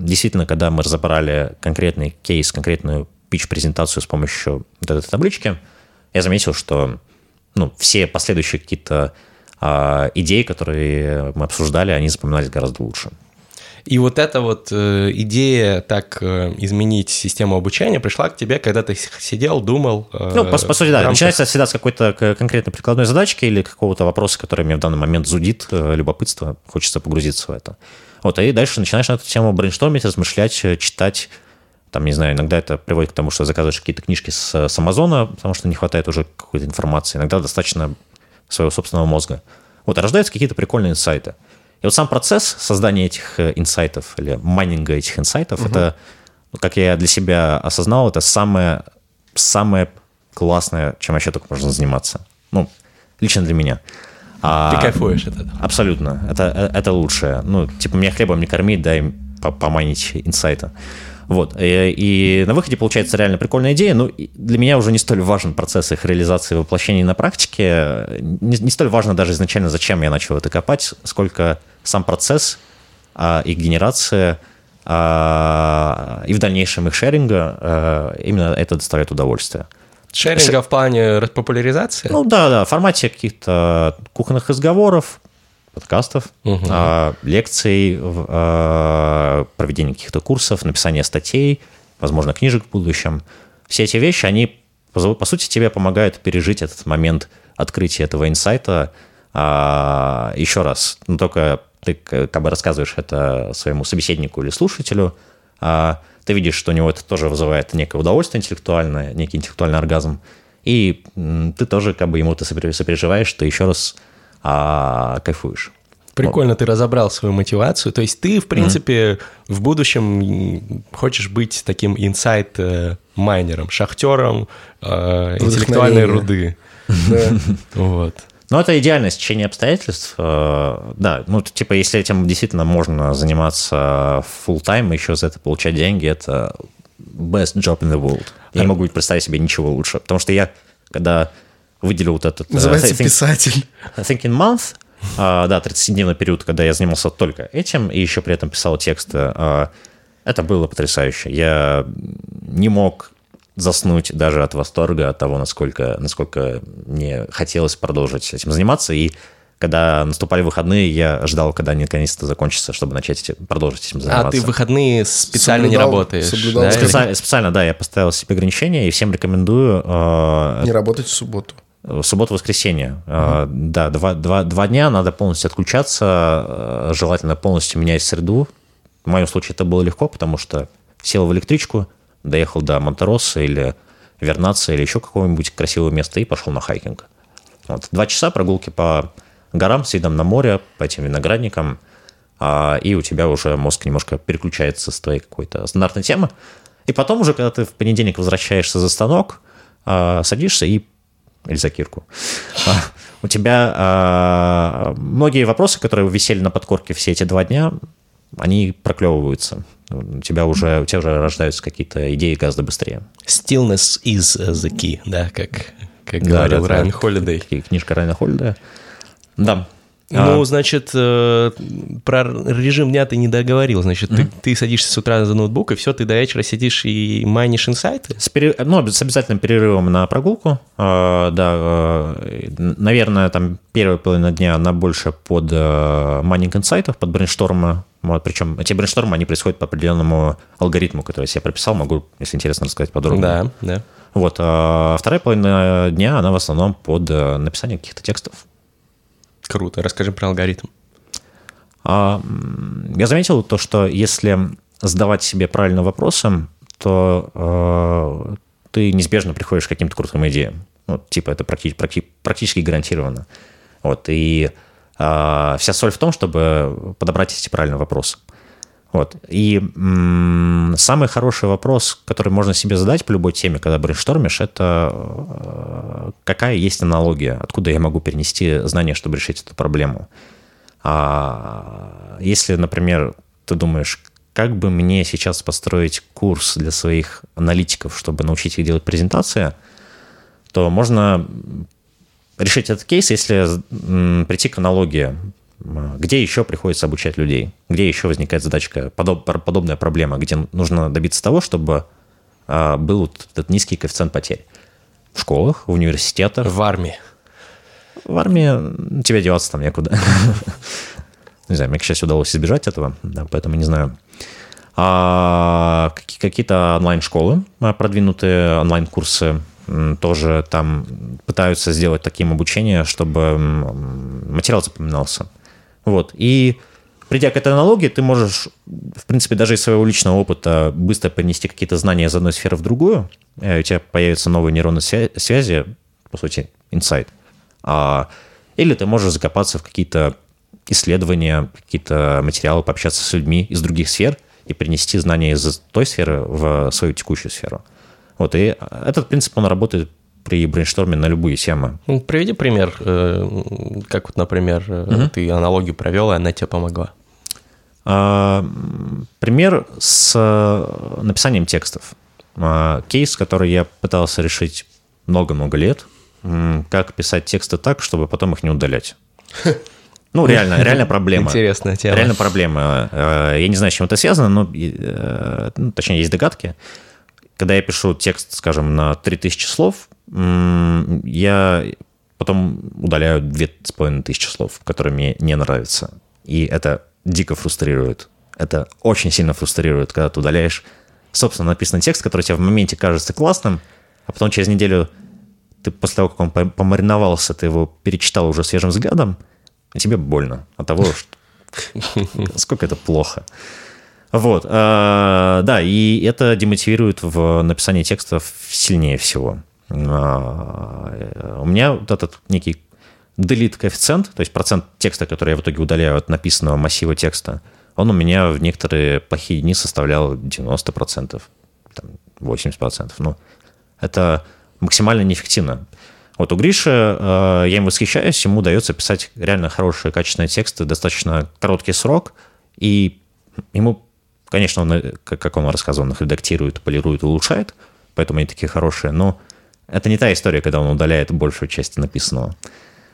действительно, когда мы разобрали конкретный кейс, конкретную пич-презентацию с помощью вот этой таблички, я заметил, что ну, все последующие какие-то а, идеи, которые мы обсуждали, они запоминались гораздо лучше. И вот эта вот э, идея так э, изменить систему обучения пришла к тебе, когда ты сидел, думал. Э, ну, по, по сути, да. Рамках... Начинается всегда с какой-то конкретной прикладной задачки или какого-то вопроса, который мне в данный момент зудит, э, любопытство, хочется погрузиться в это. Вот, и дальше начинаешь на эту тему брейнштормить, размышлять, э, читать, там, не знаю, иногда это приводит к тому, что заказываешь какие-то книжки с, с Амазона, потому что не хватает уже какой-то информации. Иногда достаточно своего собственного мозга. Вот, рождаются какие-то прикольные инсайты. И вот сам процесс создания этих э, инсайтов или майнинга этих инсайтов, угу. это, как я для себя осознал, это самое, самое классное, чем вообще только можно заниматься. Ну, лично для меня. А, Ты кайфуешь от этого? Абсолютно. Это, э, это лучшее. Ну, типа, меня хлебом не кормить, дай помайнить инсайта. Вот. И, э, и на выходе получается реально прикольная идея. Ну, для меня уже не столь важен процесс их реализации и воплощения на практике. Не, не столь важно даже изначально, зачем я начал это копать, сколько сам процесс, а, их генерация а, и в дальнейшем их шеринга, а, именно это доставляет удовольствие. Шеринга Ш... в плане популяризации? Ну да, да, в формате каких-то кухонных разговоров, подкастов, угу. а, лекций, а, проведения каких-то курсов, написания статей, возможно, книжек в будущем. Все эти вещи, они, по, сути, тебе помогают пережить этот момент открытия этого инсайта а, еще раз. Но только ты как бы рассказываешь это своему собеседнику или слушателю, а, ты видишь, что у него это тоже вызывает некое удовольствие интеллектуальное, некий интеллектуальный оргазм, и ты тоже как бы ему ты сопереживаешь, ты еще раз а кайфуешь. Прикольно, ты разобрал свою мотивацию. То есть ты, в принципе, mm-hmm. в будущем хочешь быть таким инсайт-майнером, шахтером э, интеллектуальной руды. Вот. Ну, это идеальное стечение обстоятельств. Э, да, ну, типа, если этим действительно можно заниматься full time и еще за это получать деньги, это best job in the world. Я не могу представить себе ничего лучше. Потому что я, когда выделил вот этот... Э, Называется think, писатель. Thinking Month. Uh, да, 30-дневный период, когда я занимался только этим и еще при этом писал тексты. Uh, это было потрясающе. Я не мог заснуть даже от восторга, от того, насколько, насколько мне хотелось продолжить этим заниматься. И когда наступали выходные, я ждал, когда они наконец-то закончатся, чтобы начать продолжить этим заниматься. А ты в выходные специально соблюдал, не работаешь? Соблюдал. Да? Специально, специально, да, я поставил себе ограничения и всем рекомендую... Э, не работать в субботу. Суббота-воскресенье. Угу. Да, два, два, два дня надо полностью отключаться, э, желательно полностью менять среду. В моем случае это было легко, потому что сел в электричку, доехал до Монтероса или Вернаться или еще какого-нибудь красивого места и пошел на хайкинг. Вот. Два часа прогулки по горам с видом на море, по этим виноградникам, а, и у тебя уже мозг немножко переключается с твоей какой-то стандартной темы. И потом уже, когда ты в понедельник возвращаешься за станок, э, садишься и... Или за кирку. А, у тебя э, многие вопросы, которые висели на подкорке все эти два дня, они проклевываются. У тебя уже, у тебя уже рождаются какие-то идеи гораздо быстрее. Stillness is the key, да, как, как да, говорил да, Райан Холидей. Книжка Райана Холидея. Да. Ну, а... значит, э, про режим дня ты не договорил. Значит, mm-hmm. ты, ты садишься с утра за ноутбук, и все, ты до вечера сидишь и майнишь инсайты? С пере... Ну, с обязательным перерывом на прогулку. Э, да, э, наверное, там первая половина дня, она больше под э, майнинг инсайтов, под брейнштормы. Вот, причем эти брейнштормы, они происходят по определенному алгоритму, который я себе прописал. Могу, если интересно, рассказать подробнее. Да, да. Вот, а вторая половина дня, она в основном под э, написание каких-то текстов. Круто. Расскажи про алгоритм. А, я заметил то, что если задавать себе правильно вопросы, то э, ты неизбежно приходишь к каким-то крутым идеям. Ну, типа это практи- практи- практически гарантированно. Вот, и э, вся соль в том, чтобы подобрать эти правильные вопросы. Вот. И м- самый хороший вопрос, который можно себе задать по любой теме, когда брейнштормишь, это э, какая есть аналогия, откуда я могу перенести знания, чтобы решить эту проблему. А если, например, ты думаешь, как бы мне сейчас построить курс для своих аналитиков, чтобы научить их делать презентации, то можно решить этот кейс, если прийти к аналогии. Где еще приходится обучать людей? Где еще возникает задачка, подоб, подобная проблема, где нужно добиться того, чтобы а, был вот этот низкий коэффициент потерь? В школах, в университетах. В армии. В армии тебе деваться там некуда. Не знаю, мне, к счастью, удалось избежать этого, поэтому не знаю. А какие-то онлайн-школы, а, продвинутые онлайн-курсы, тоже там пытаются сделать таким обучение, чтобы материал запоминался. Вот. И придя к этой аналогии, ты можешь, в принципе, даже из своего личного опыта быстро перенести какие-то знания из одной сферы в другую, и у тебя появятся новые нейронные связи, по сути, инсайт. А, или ты можешь закопаться в какие-то исследования, какие-то материалы, пообщаться с людьми из других сфер и принести знания из той сферы в свою текущую сферу. Вот, и этот принцип, он работает при брейншторме на любые темы. Ну, приведи пример, э, как вот, например, угу. ты аналогию провел, и она тебе помогла. А, пример с э, написанием текстов. А, кейс, который я пытался решить много-много лет. Как писать тексты так, чтобы потом их не удалять. Ну, реально, реально проблема. Интересная тема. Реально проблема. Я не знаю, с чем это связано, но, ну, точнее, есть догадки. Когда я пишу текст, скажем, на 3000 слов, я потом удаляю 2500 слов, которые мне не нравятся. И это дико фрустрирует. Это очень сильно фрустрирует, когда ты удаляешь собственно написанный текст, который тебе в моменте кажется классным, а потом через неделю ты после того, как он помариновался, ты его перечитал уже свежим взглядом, и тебе больно от того, что... сколько это плохо. Вот, э, да, и это демотивирует в написании текстов сильнее всего. Э, у меня вот этот некий delete коэффициент, то есть процент текста, который я в итоге удаляю от написанного массива текста, он у меня в некоторые плохие дни составлял 90%, там, 80%. Ну, это максимально неэффективно. Вот у Гриши, э, я им восхищаюсь, ему удается писать реально хорошие, качественные тексты, достаточно короткий срок, и ему, конечно, он, э, как он рассказывал, он их редактирует, полирует, улучшает, поэтому они такие хорошие, но это не та история, когда он удаляет большую часть написанного.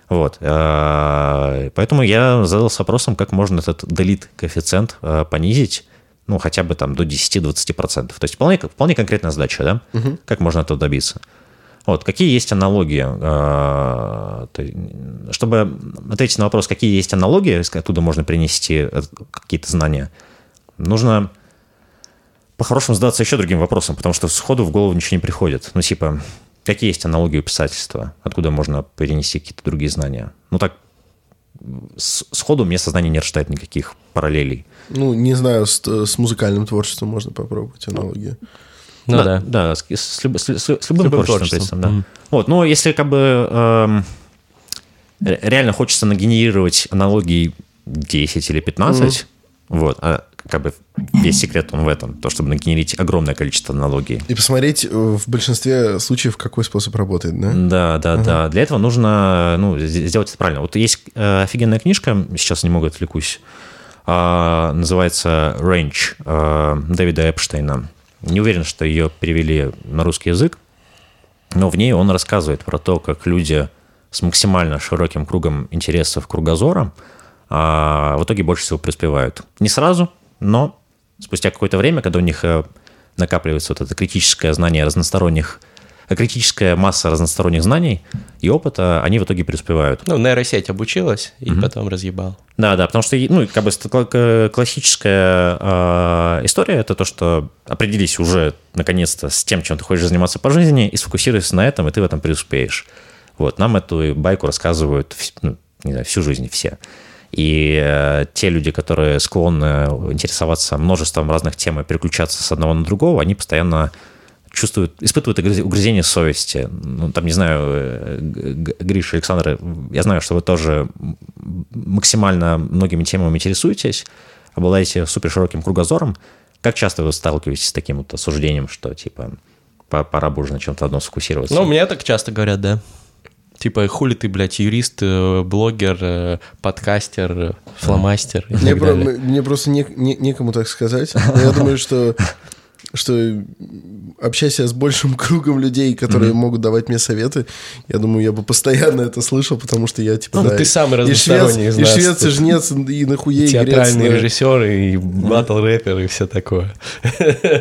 Вот. Э, поэтому я задался вопросом, как можно этот delete коэффициент э, понизить, ну, хотя бы там до 10-20%. То есть вполне, вполне конкретная задача, да? Угу. Как можно этого добиться? Вот, какие есть аналогии? Э, чтобы ответить на вопрос, какие есть аналогии, оттуда можно принести какие-то знания, нужно по-хорошему задаться еще другим вопросом, потому что сходу в голову ничего не приходит. Ну, типа, Какие есть аналогии у писательства? Откуда можно перенести какие-то другие знания? Ну так, сходу мне сознание не рождает никаких параллелей. Ну, не знаю, с, с музыкальным творчеством можно попробовать аналогии. Ну да. Да, да с, с, с, с, с любым, с любым творчеством. творчеством да. Mm-hmm. Вот, но если как бы эм, реально хочется нагенерировать аналогии 10 или 15, mm-hmm. вот, а как бы весь секрет он в этом, то, чтобы нагенерить огромное количество аналогий. И посмотреть э, в большинстве случаев, какой способ работает, да? Да, да, ага. да. Для этого нужно ну, сделать это правильно. Вот есть э, офигенная книжка, сейчас немного отвлекусь, а, называется «Range» э, Дэвида Эпштейна. Не уверен, что ее перевели на русский язык, но в ней он рассказывает про то, как люди с максимально широким кругом интересов кругозора а, в итоге больше всего преуспевают. Не сразу, но спустя какое-то время, когда у них э, накапливается вот это критическое знание разносторонних критическая масса разносторонних знаний и опыта, они в итоге преуспевают. Ну, нейросеть обучилась и mm-hmm. потом разъебал. Да, да, потому что, ну, как бы классическая э, история это то, что определись уже наконец-то с тем, чем ты хочешь заниматься по жизни, и сфокусируйся на этом, и ты в этом преуспеешь. Вот, нам эту байку рассказывают, ну, не знаю, всю жизнь все. И э, те люди, которые склонны интересоваться множеством разных тем и переключаться с одного на другого, они постоянно чувствуют, испытывают угрызение совести. Ну, там, не знаю, э, Гриша, Александр, я знаю, что вы тоже максимально многими темами интересуетесь, обладаете супер широким кругозором. Как часто вы сталкиваетесь с таким вот осуждением, что, типа, пора бы уже на чем-то одном сфокусироваться? Ну, мне так часто говорят, да. Типа, хули ты, блядь, юрист, э, блогер, э, подкастер, э, фломастер и мне, про, мне просто не, не, некому так сказать. Но я думаю, что что общайся с большим кругом людей, которые mm-hmm. могут давать мне советы, я думаю, я бы постоянно это слышал, потому что я типа. Ну, да, ты самый разносторонний из нас. И швец, и жнец, и нахуей Театральный грец, режиссер, и батл рэпер, и все такое.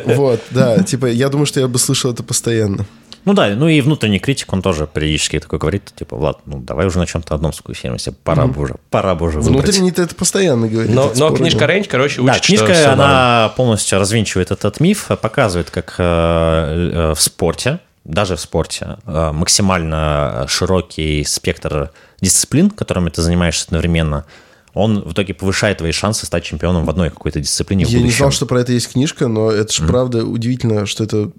Вот, да, типа, я думаю, что я бы слышал это постоянно. Ну да, ну и внутренний критик, он тоже периодически такой говорит, типа, Влад, ну давай уже на чем-то одном сфокусируемся, пора mm-hmm. бы уже, пора бы уже выбрать. Внутренний-то это постоянно говорит. Но, но книжка Рейндж, короче, учит, Да, книжка, что она полностью развенчивает этот миф, показывает, как э, э, в спорте, даже в спорте, э, максимально широкий спектр дисциплин, которыми ты занимаешься одновременно, он в итоге повышает твои шансы стать чемпионом в одной какой-то дисциплине. Я не знал, что про это есть книжка, но это же mm. правда удивительно, что это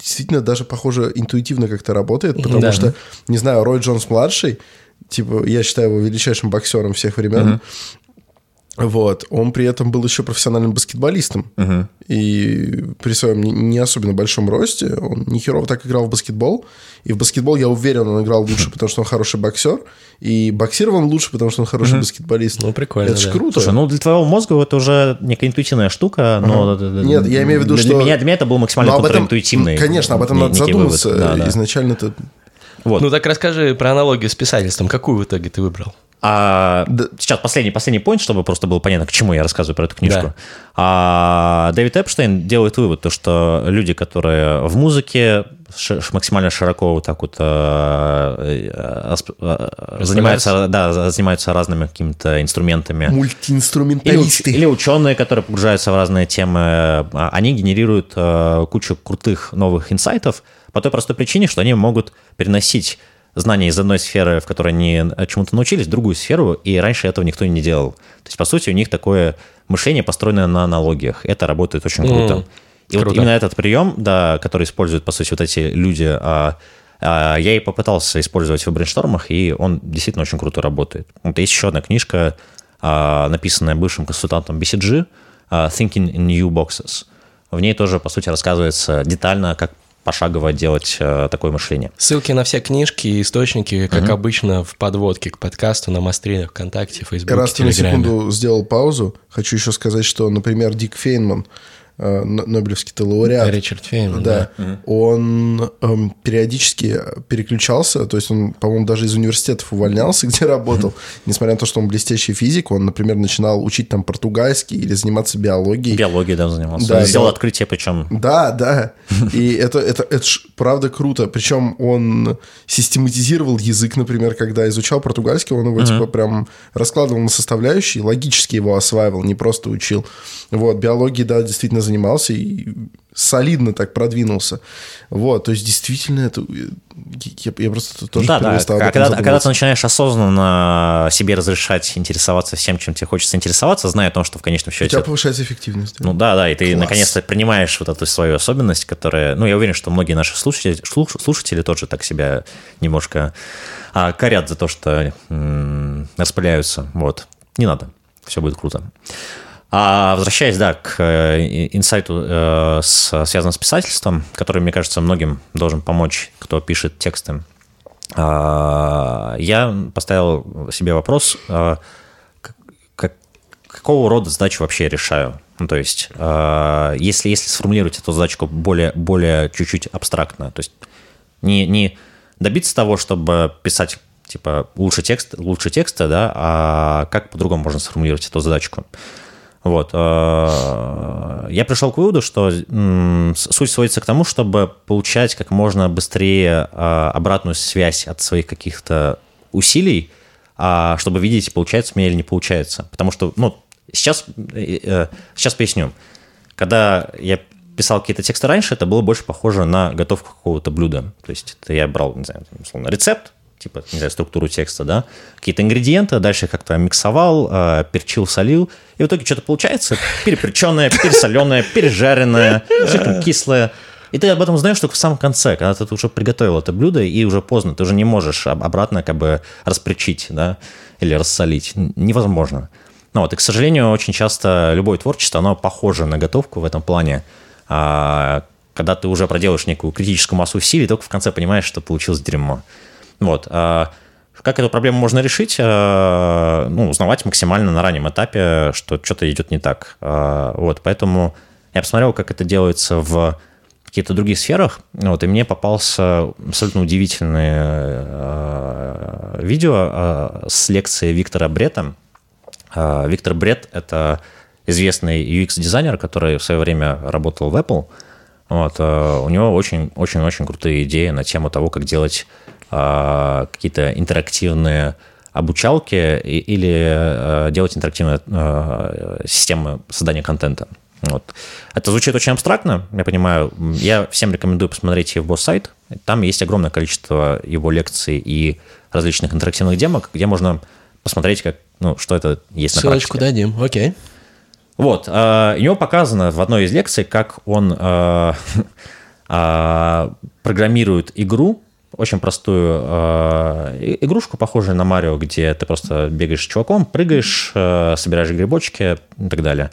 действительно даже, похоже, интуитивно как-то работает, потому да. что, не знаю, Рой Джонс-младший, типа, я считаю его величайшим боксером всех времен. Вот. Он при этом был еще профессиональным баскетболистом. Uh-huh. И при своем не особенно большом росте он не херово так играл в баскетбол. И в баскетбол, я уверен, он играл лучше, потому что он хороший боксер. И боксировал он лучше, потому что он хороший uh-huh. баскетболист. Ну, прикольно. Это да. же круто. Слушай, ну для твоего мозга это уже некая интуитивная штука, но... Uh-huh. Нет, я имею в виду, для что... Меня, для меня это был максимально контринтуитивный. Конечно, об этом надо задуматься. Да, да. Изначально это... Вот. Ну так расскажи про аналогию с писательством. Какую в итоге ты выбрал? А, сейчас последний, последний point, чтобы просто было понятно, к чему я рассказываю про эту книжку. Да. А, Дэвид Эпштейн делает вывод, то, что люди, которые в музыке максимально широко вот так вот а, а, а, занимаются, да, занимаются разными какими-то инструментами. Мультиинструменталисты. Или, или ученые, которые погружаются в разные темы, они генерируют кучу крутых новых инсайтов по той простой причине, что они могут переносить знания из одной сферы, в которой они чему-то научились, в другую сферу, и раньше этого никто не делал. То есть, по сути, у них такое мышление построенное на аналогиях. Это работает очень круто. Mm, и круто. вот именно этот прием, да, который используют, по сути, вот эти люди, а, а, я и попытался использовать в брейнштормах, и он действительно очень круто работает. Вот есть еще одна книжка, а, написанная бывшим консультантом BCG, а, Thinking in New Boxes. В ней тоже, по сути, рассказывается детально, как пошагово делать э, такое мышление. Ссылки на все книжки и источники, как угу. обычно, в подводке к подкасту на Мастринах, ВКонтакте, Фейсбуке, Раз ты на секунду сделал паузу, хочу еще сказать, что, например, Дик Фейнман – Нобелевский-то лауреат. Ричард Фейман, да. да. Он эм, периодически переключался, то есть он, по-моему, даже из университетов увольнялся, где работал, несмотря на то, что он блестящий физик, он, например, начинал учить там португальский или заниматься биологией. Биологией, да, занимался. Да, Сделал да. открытие причем. Да, да. И это, это, это ж, правда круто. Причем он систематизировал язык, например, когда изучал португальский, он его, типа, прям раскладывал на составляющие, логически его осваивал, не просто учил. Вот, биологии, да, действительно занимался и солидно так продвинулся. Вот, то есть действительно это... Я, я просто тоже да, да. А когда, когда ты начинаешь осознанно себе разрешать интересоваться всем, чем тебе хочется интересоваться, зная о том, что в конечном счете... У тебя повышается эффективность. Да? Ну да, да, и ты Класс. наконец-то принимаешь вот эту свою особенность, которая... Ну, я уверен, что многие наши слушатели, слушатели тоже так себя немножко а, корят за то, что м- распыляются. Вот. Не надо. Все будет круто. А возвращаясь, да, к э, инсайту, э, с, связанным с писательством, который, мне кажется, многим должен помочь, кто пишет тексты, э, я поставил себе вопрос, как, какого рода задачу вообще решаю. Ну, то есть, э, если, если сформулировать эту задачку более, более чуть-чуть абстрактно, то есть не, не добиться того, чтобы писать типа лучше текст, лучше текста, да, а как по-другому можно сформулировать эту задачку. Вот. Э, я пришел к выводу, что суть сводится к тому, чтобы получать как можно быстрее э, обратную связь от своих каких-то усилий, а чтобы видеть, получается мне или не получается. Потому что, ну, сейчас, э, сейчас поясню. Когда я писал какие-то тексты раньше, это было больше похоже на готовку какого-то блюда. То есть это я брал, не знаю, условно, рецепт, типа, не знаю, структуру текста, да, какие-то ингредиенты, дальше как-то миксовал, э, перчил, солил, и в итоге что-то получается переперченное, пересоленое, пережаренное, кислое. И ты об этом знаешь только в самом конце, когда ты уже приготовил это блюдо, и уже поздно, ты уже не можешь обратно как бы распричить, да, или рассолить. Невозможно. Ну вот, и, к сожалению, очень часто любое творчество, оно похоже на готовку в этом плане. А, когда ты уже проделаешь некую критическую массу усилий, только в конце понимаешь, что получилось дерьмо. Вот. А как эту проблему можно решить? А, ну, узнавать максимально на раннем этапе, что что-то идет не так. А, вот, поэтому я посмотрел, как это делается в каких-то других сферах, вот, и мне попался абсолютно удивительное видео с лекции Виктора Брета. Виктор Брет – это известный UX-дизайнер, который в свое время работал в Apple. Вот, у него очень-очень-очень крутые идеи на тему того, как делать какие-то интерактивные обучалки или а, делать интерактивные а, системы создания контента. Вот. Это звучит очень абстрактно, я понимаю. Я всем рекомендую посмотреть его сайт. Там есть огромное количество его лекций и различных интерактивных демок, где можно посмотреть, как, ну, что это есть Ссылочку на практике. Ссылочку дадим, окей. Вот. У него показано в одной из лекций, как он программирует игру, очень простую э, игрушку, похожую на Марио, где ты просто бегаешь с чуваком, прыгаешь, э, собираешь грибочки и так далее.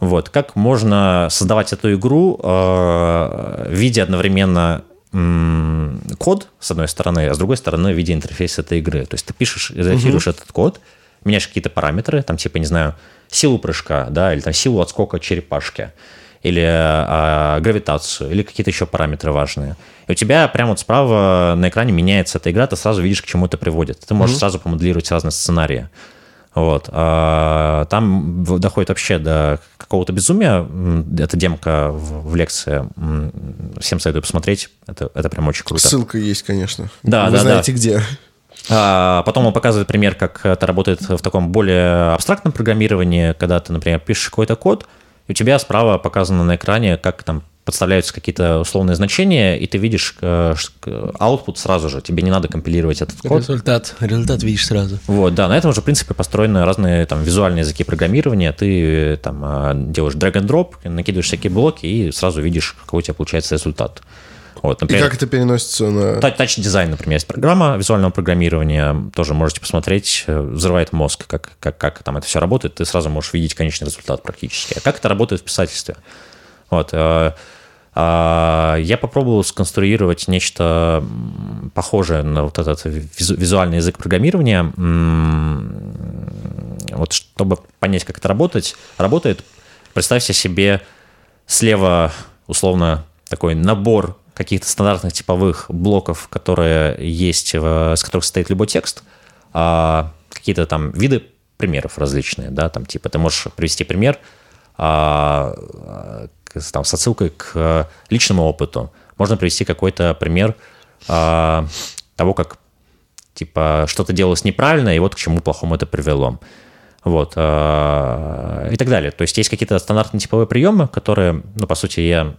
Вот. Как можно создавать эту игру, э, видя одновременно код, с одной стороны, а с другой стороны, в виде интерфейса этой игры. То есть ты пишешь, изофируешь угу. этот код, меняешь какие-то параметры, там типа, не знаю, силу прыжка, да, или там силу отскока черепашки или э, гравитацию, или какие-то еще параметры важные. И у тебя прямо вот справа на экране меняется эта игра, ты сразу видишь, к чему это приводит. Ты можешь mm-hmm. сразу помоделировать разные сценарии. Вот. А, там доходит вообще до какого-то безумия. Эта демка в, в лекции. Всем советую посмотреть. Это, это прям очень круто. Ссылка есть, конечно. Да, Вы да, знаете, да. где. А, потом он показывает пример, как это работает в таком более абстрактном программировании, когда ты, например, пишешь какой-то код, у тебя справа показано на экране, как там подставляются какие-то условные значения, и ты видишь э, output сразу же, тебе не надо компилировать этот код. Результат, результат видишь сразу. Вот, да, на этом же, в принципе, построены разные там визуальные языки программирования, ты там э, делаешь drag and drop, накидываешь всякие блоки и сразу видишь, какой у тебя получается результат. Вот, например, и как это переносится на... Touch дизайн, например, есть программа визуального программирования, тоже можете посмотреть, э, взрывает мозг, как, как, как там это все работает, ты сразу можешь видеть конечный результат практически. А как это работает в писательстве? Вот. Э, а, я попробовал сконструировать нечто похожее на вот этот визуальный язык программирования, вот чтобы понять, как это работать, работает. Представьте себе слева условно такой набор каких-то стандартных типовых блоков, которые есть, в, с которых состоит любой текст, а, какие-то там виды примеров различные, да, там типа ты можешь привести пример а, там, с отсылкой к личному опыту. Можно привести какой-то пример а, того, как типа что-то делалось неправильно, и вот к чему плохому это привело. Вот, а, и так далее. То есть есть какие-то стандартные типовые приемы, которые, ну, по сути, я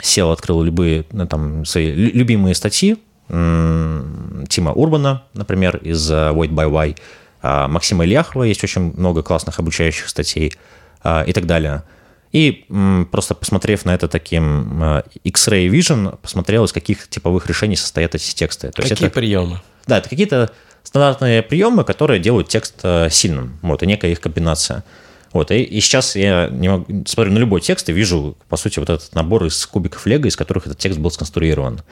сел, открыл любые ну, там, свои любимые статьи Тима Урбана, например, из э, Wait by Why, а, Максима Ильяхова, есть очень много классных обучающих статей а, и так далее. И просто посмотрев на это таким э, X-Ray Vision, посмотрел, из каких типовых решений состоят эти тексты. То Какие это, приемы? Да, это какие-то стандартные приемы, которые делают текст э, сильным. Вот, и некая их комбинация. Вот, и, и сейчас я не могу, смотрю на любой текст и вижу, по сути, вот этот набор из кубиков лего, из которых этот текст был сконструирован.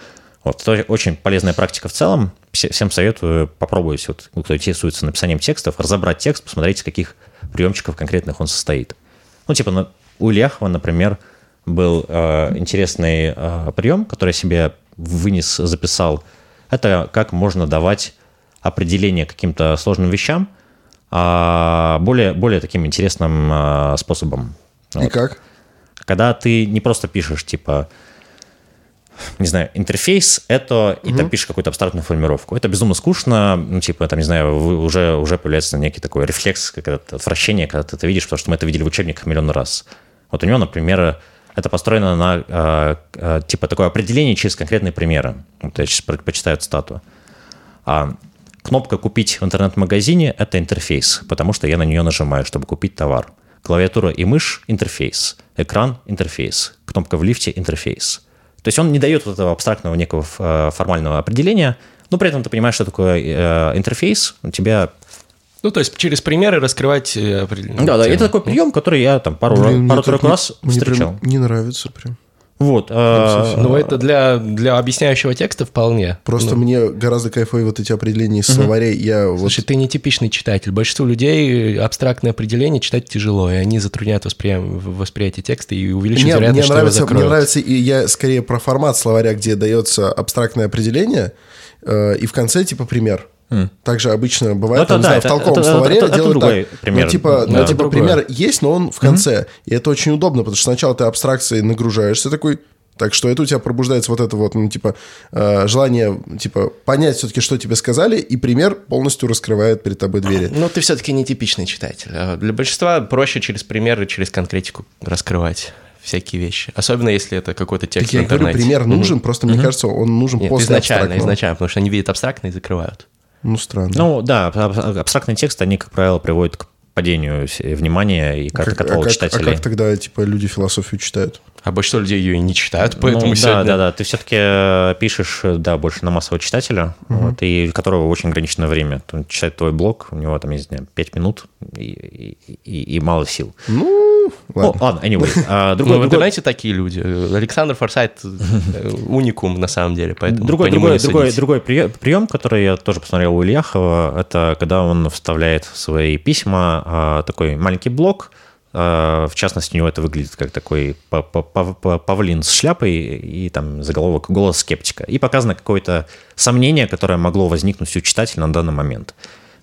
Вот, это очень полезная практика в целом. Всем советую попробовать, вот, кто интересуется написанием текстов, разобрать текст, посмотреть, из каких приемчиков конкретных он состоит. Ну, типа, у Ильяхова, например, был э, интересный э, прием, который я себе вынес, записал. Это как можно давать определение каким-то сложным вещам – более, более таким интересным а, способом. И вот. как? Когда ты не просто пишешь, типа, не знаю, интерфейс, это, угу. и ты пишешь какую-то абстрактную формировку. Это безумно скучно, ну, типа, там, не знаю, уже, уже появляется некий такой рефлекс, как отвращение, когда ты это видишь, потому что мы это видели в учебниках миллион раз. Вот у него, например, это построено на, э, типа, такое определение через конкретные примеры. Вот я сейчас почитаю стату. А, Кнопка «Купить в интернет-магазине» — это интерфейс, потому что я на нее нажимаю, чтобы купить товар. Клавиатура и мышь — интерфейс. Экран — интерфейс. Кнопка в лифте — интерфейс. То есть он не дает вот этого абстрактного некого э, формального определения, но при этом ты понимаешь, что такое э, интерфейс, у тебя ну, то есть через примеры раскрывать э, определенные. Да, да, это такой прием, который я там пару, Блин, пару раз не, встречал. Мне прям не нравится прям. Вот. А... Ну, это для, для объясняющего текста вполне. Просто ну. мне гораздо кайфовее вот эти определения из словарей. Я Слушай, вот... ты не типичный читатель. Большинству людей абстрактные определения читать тяжело, и они затрудняют воспри... восприятие текста и увеличивают мне, вероятность, мне нравится, его Мне нравится, и я скорее про формат словаря, где дается абстрактное определение, э, и в конце типа пример. Также обычно бывает, ну, это, да, знаю, это, в толковом это, словаре это, это, делают это так. Пример. Ну, типа, да, ну, типа пример есть, но он в конце. Mm-hmm. И это очень удобно, потому что сначала ты абстракцией нагружаешься такой, так что это у тебя пробуждается вот это вот, ну, типа, э, желание, типа, понять все-таки, что тебе сказали, и пример полностью раскрывает перед тобой двери. Ну, ты все-таки не типичный читатель. А для большинства проще через примеры, через конкретику раскрывать всякие вещи. Особенно если это какой-то текст так в интернете. Я говорю, пример нужен, mm-hmm. просто, мне mm-hmm. кажется, он нужен Нет, после изначально, абстрактного. изначально, потому что они видят абстрактно и закрывают. Ну, странно. Ну, да, абстрактный текст, они, как правило, приводят к падению внимания и как, а как, читателей. А как тогда, типа, люди философию читают? А большинство людей ее и не читают, поэтому ну, сегодня... Да, да, да. Ты все-таки э, пишешь, да, больше на массового читателя, угу. вот, и у которого очень ограниченное время. Он читает твой блог, у него там, не знаю, 5 минут и, и, и мало сил. Ну, ладно. О, ладно, anyway. А, другой, ну, в интернете такие люди. Александр Форсайт э, уникум, на самом деле, поэтому другой, другой, другой, другой прием, который я тоже посмотрел у Ильяхова, это когда он вставляет в свои письма а, такой маленький блок, а, в частности, у него это выглядит как такой павлин с шляпой и там заголовок «Голос скептика». И показано какое-то сомнение, которое могло возникнуть у читателя на данный момент.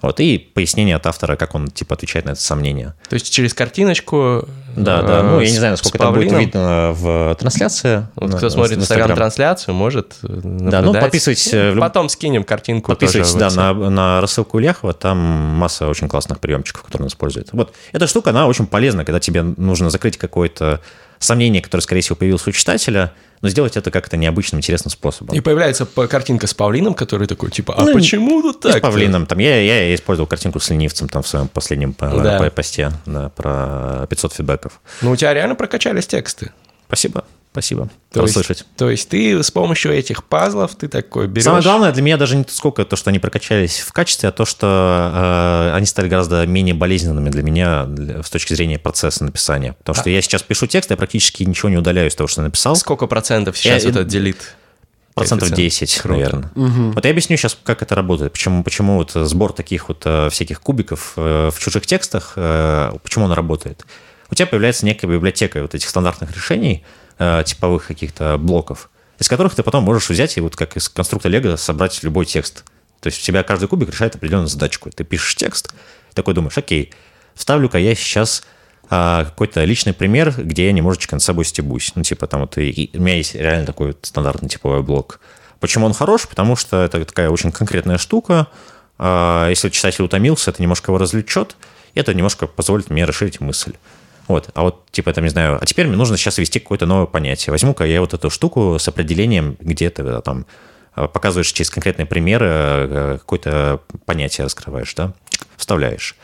Вот, и пояснение от автора, как он, типа, отвечает на это сомнение. То есть через картиночку... Да, да, ну, я не знаю, насколько это будет видно в трансляции. Вот кто смотрит Инстаграм-трансляцию, может наблюдать. Да, ну, подписывайтесь... Ну, потом скинем картинку Подписывайтесь, да, на, на рассылку Ильяхова, там масса очень классных приемчиков, которые он использует. Вот, эта штука, она очень полезна, когда тебе нужно закрыть какое-то сомнение, которое, скорее всего, появилось у читателя, но сделать это как-то необычным, интересным способом. И появляется картинка с павлином, который такой, типа, а ну, почему тут так? С павлином. Там, я, я использовал картинку с ленивцем там, в своем последнем э, да. посте да, про 500 фидбэков. Ну, у тебя реально прокачались тексты. Спасибо. Спасибо. То есть, то есть ты с помощью этих пазлов ты такой берешь... Самое главное для меня даже не сколько то, что они прокачались в качестве, а то, что э, они стали гораздо менее болезненными для меня для, с точки зрения процесса написания. Потому а. что я сейчас пишу текст, я практически ничего не удаляю из того, что написал. Сколько процентов сейчас я, это делит? Процентов 10, Круто. наверное. Угу. Вот я объясню сейчас, как это работает. Почему, почему вот сбор таких вот э, всяких кубиков э, в чужих текстах, э, почему он работает. У тебя появляется некая библиотека вот этих стандартных решений – Э, типовых каких-то блоков, из которых ты потом можешь взять и вот как из конструктора Лего собрать любой текст. То есть у тебя каждый кубик решает определенную задачку. Ты пишешь текст, такой думаешь, окей, вставлю-ка я сейчас а, какой-то личный пример, где я немножечко над собой стебусь. Ну, типа там вот и, и, у меня есть реально такой вот стандартный типовой блок. Почему он хорош? Потому что это такая очень конкретная штука. А, если читатель утомился, это немножко его развлечет, и это немножко позволит мне расширить мысль. Вот, а вот, типа, там, не знаю, а теперь мне нужно сейчас ввести какое-то новое понятие. Возьму-ка я вот эту штуку с определением, где ты э, там э, показываешь через конкретные примеры, э, какое-то понятие раскрываешь, да, вставляешь.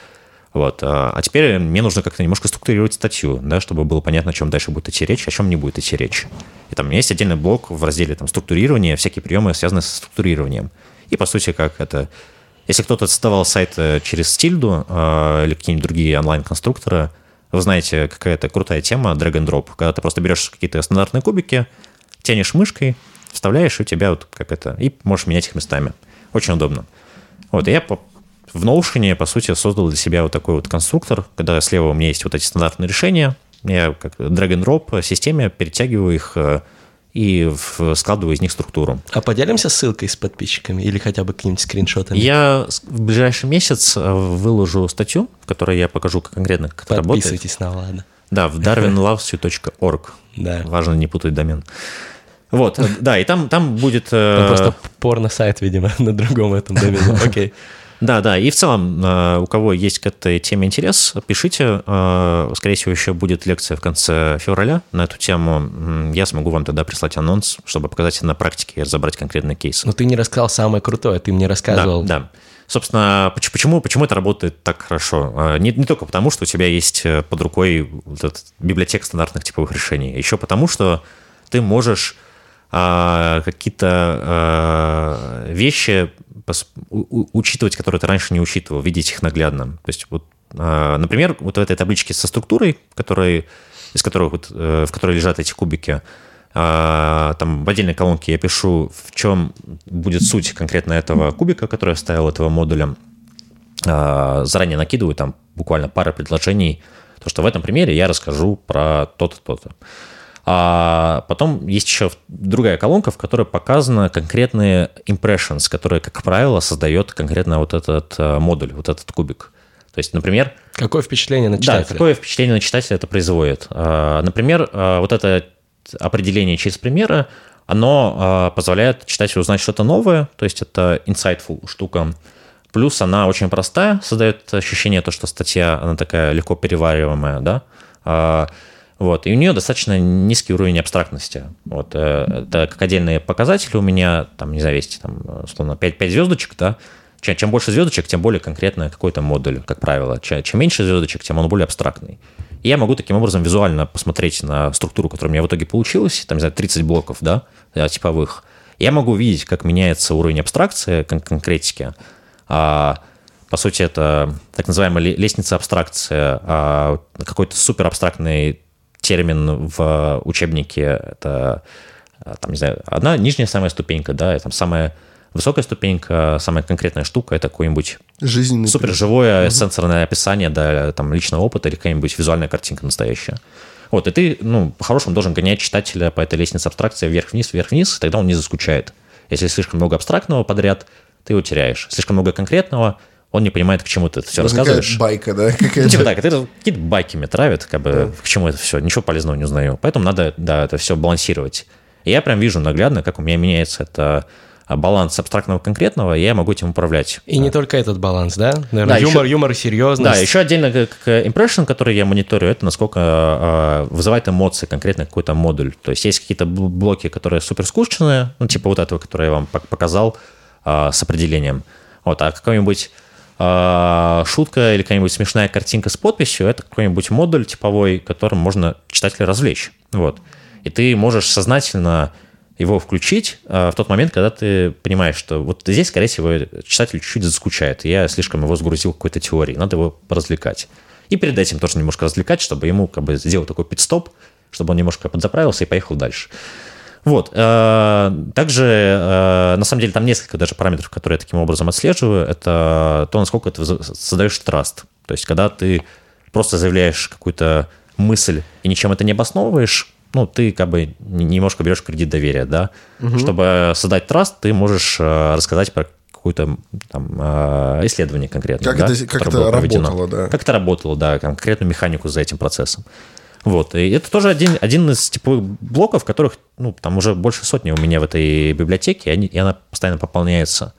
Вот. А теперь мне нужно как-то немножко структурировать статью, да, чтобы было понятно, о чем дальше будет идти речь, о чем не будет идти речь. И там есть отдельный блок в разделе там, структурирование, всякие приемы, связанные со структурированием. И, по сути, как это... Если кто-то создавал сайт через Стильду э, или какие-нибудь другие онлайн-конструкторы, Вы знаете, какая-то крутая тема drag and drop, когда ты просто берешь какие-то стандартные кубики, тянешь мышкой, вставляешь, и у тебя вот как это, и можешь менять их местами. Очень удобно. Вот, и я по, в Notion, по сути, создал для себя вот такой вот конструктор, когда слева у меня есть вот эти стандартные решения, я как drag and drop системе перетягиваю их э, и складываю из них структуру. А поделимся ссылкой с подписчиками или хотя бы какими-нибудь скриншотами? Я в ближайший месяц э, выложу статью, в которой я покажу конкретно, как это работает. Подписывайтесь на ладно. Да, в darwinlovesu.org. Да. Важно не путать домен. Вот, э, да, и там, там будет... Там просто порно-сайт, видимо, на другом этом домене. Окей. Да, да, и в целом, э, у кого есть к этой теме интерес, пишите. Э, скорее всего, еще будет лекция в конце февраля на эту тему. Я смогу вам тогда прислать анонс, чтобы показать на практике и разобрать конкретный кейс. Но ты не рассказал самое крутое, ты мне рассказывал. Да, да. Собственно, почему, почему это работает так хорошо? Э, не, не только потому, что у тебя есть под рукой вот этот библиотека стандартных типовых решений, еще потому, что ты можешь а, какие-то а, вещи учитывать, которые ты раньше не учитывал, видеть их наглядно. То есть, вот, а, например, вот в этой табличке со структурой, которой, из которой, вот, э, в которой лежат эти кубики, там в отдельной колонке я пишу, в чем будет суть конкретно этого кубика, который я вставил, этого модуля. Заранее накидываю там буквально пара предложений, то, что в этом примере я расскажу про то-то, то-то. А потом есть еще другая колонка, в которой показаны конкретные impressions, которые, как правило, создает конкретно вот этот э, модуль, вот этот кубик. То есть, например... Какое впечатление на читателя? Да, какое впечатление на читателя это производит. А, например, а, вот это определение через примеры, оно позволяет читателю узнать что-то новое, то есть это insightful штука. Плюс она очень простая, создает ощущение, то, что статья, она такая легко перевариваемая, да, вот, и у нее достаточно низкий уровень абстрактности. Вот, э, это как отдельные показатели у меня, там, не знаю, там, условно, 5, 5 звездочек, да, чем, больше звездочек, тем более конкретно какой-то модуль, как правило. Чем, чем меньше звездочек, тем он более абстрактный. И я могу таким образом визуально посмотреть на структуру, которая у меня в итоге получилась, там, не знаю, 30 блоков, да, э, типовых. Я могу видеть, как меняется уровень абстракции, кон- конкретики. А, по сути, это так называемая лестница абстракции, а, какой-то супер абстрактный термин в учебнике, это, э, там, не знаю, одна нижняя самая ступенька, да, там самая высокая ступенька, самая конкретная штука, это какой-нибудь Жизненный суперживое угу. сенсорное описание, да, там, личного опыта или какая-нибудь визуальная картинка настоящая. Вот, и ты, ну, по-хорошему должен гонять читателя по этой лестнице абстракции вверх-вниз, вверх-вниз, тогда он не заскучает. Если слишком много абстрактного подряд, ты его теряешь. Слишком много конкретного, он не понимает, к чему ты это все рассказываешь. байка, да? Ну, типа так, это какие-то байки мне травят, как бы, да. к чему это все, ничего полезного не узнаю. Поэтому надо, да, это все балансировать. И я прям вижу наглядно, как у меня меняется это а, баланс абстрактного конкретного, и я могу этим управлять. И не только этот баланс, да? Наверное, да, юмор, еще, юмор, серьезность. Да, еще отдельно как impression, который я мониторю, это насколько э, вызывает эмоции конкретно какой-то модуль. То есть есть какие-то блоки, которые супер скучные, ну, типа вот этого, который я вам показал э, с определением. Вот, а какой-нибудь шутка или какая-нибудь смешная картинка с подписью, это какой-нибудь модуль типовой, которым можно читателя развлечь. Вот. И ты можешь сознательно его включить а, в тот момент, когда ты понимаешь, что вот здесь, скорее всего, читатель чуть-чуть заскучает, я слишком его сгрузил какой-то теории, надо его поразвлекать. И перед этим тоже немножко развлекать, чтобы ему как бы сделать такой пит-стоп, чтобы он немножко подзаправился и поехал дальше. Вот. Э, также, э, на самом деле, там несколько даже параметров, которые я таким образом отслеживаю. Это то, насколько ты создаешь траст. То есть, когда ты просто заявляешь какую-то мысль и ничем это не обосновываешь, ну, ты как бы немножко берешь кредит доверия, да. Угу. Чтобы создать траст, ты можешь э, рассказать про какое-то там, исследование конкретное. Как да, это, как это работало, да. Как это работало, да, конкретную механику за этим процессом. Вот. И это тоже один, один из типовых блоков, которых, ну, там уже больше сотни у меня в этой библиотеке, и, они, и она постоянно пополняется.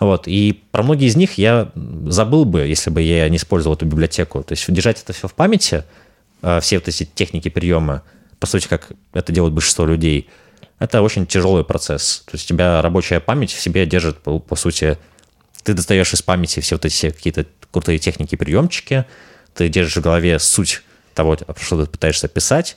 Вот. И про многие из них я забыл бы, если бы я не использовал эту библиотеку. То есть держать это все в памяти, а, все вот эти техники приема, по сути, как это делают большинство людей, это очень тяжелый процесс. То есть у тебя рабочая память в себе держит, по, по сути, ты достаешь из памяти все вот эти какие-то крутые техники, приемчики, ты держишь в голове суть того, что ты пытаешься писать,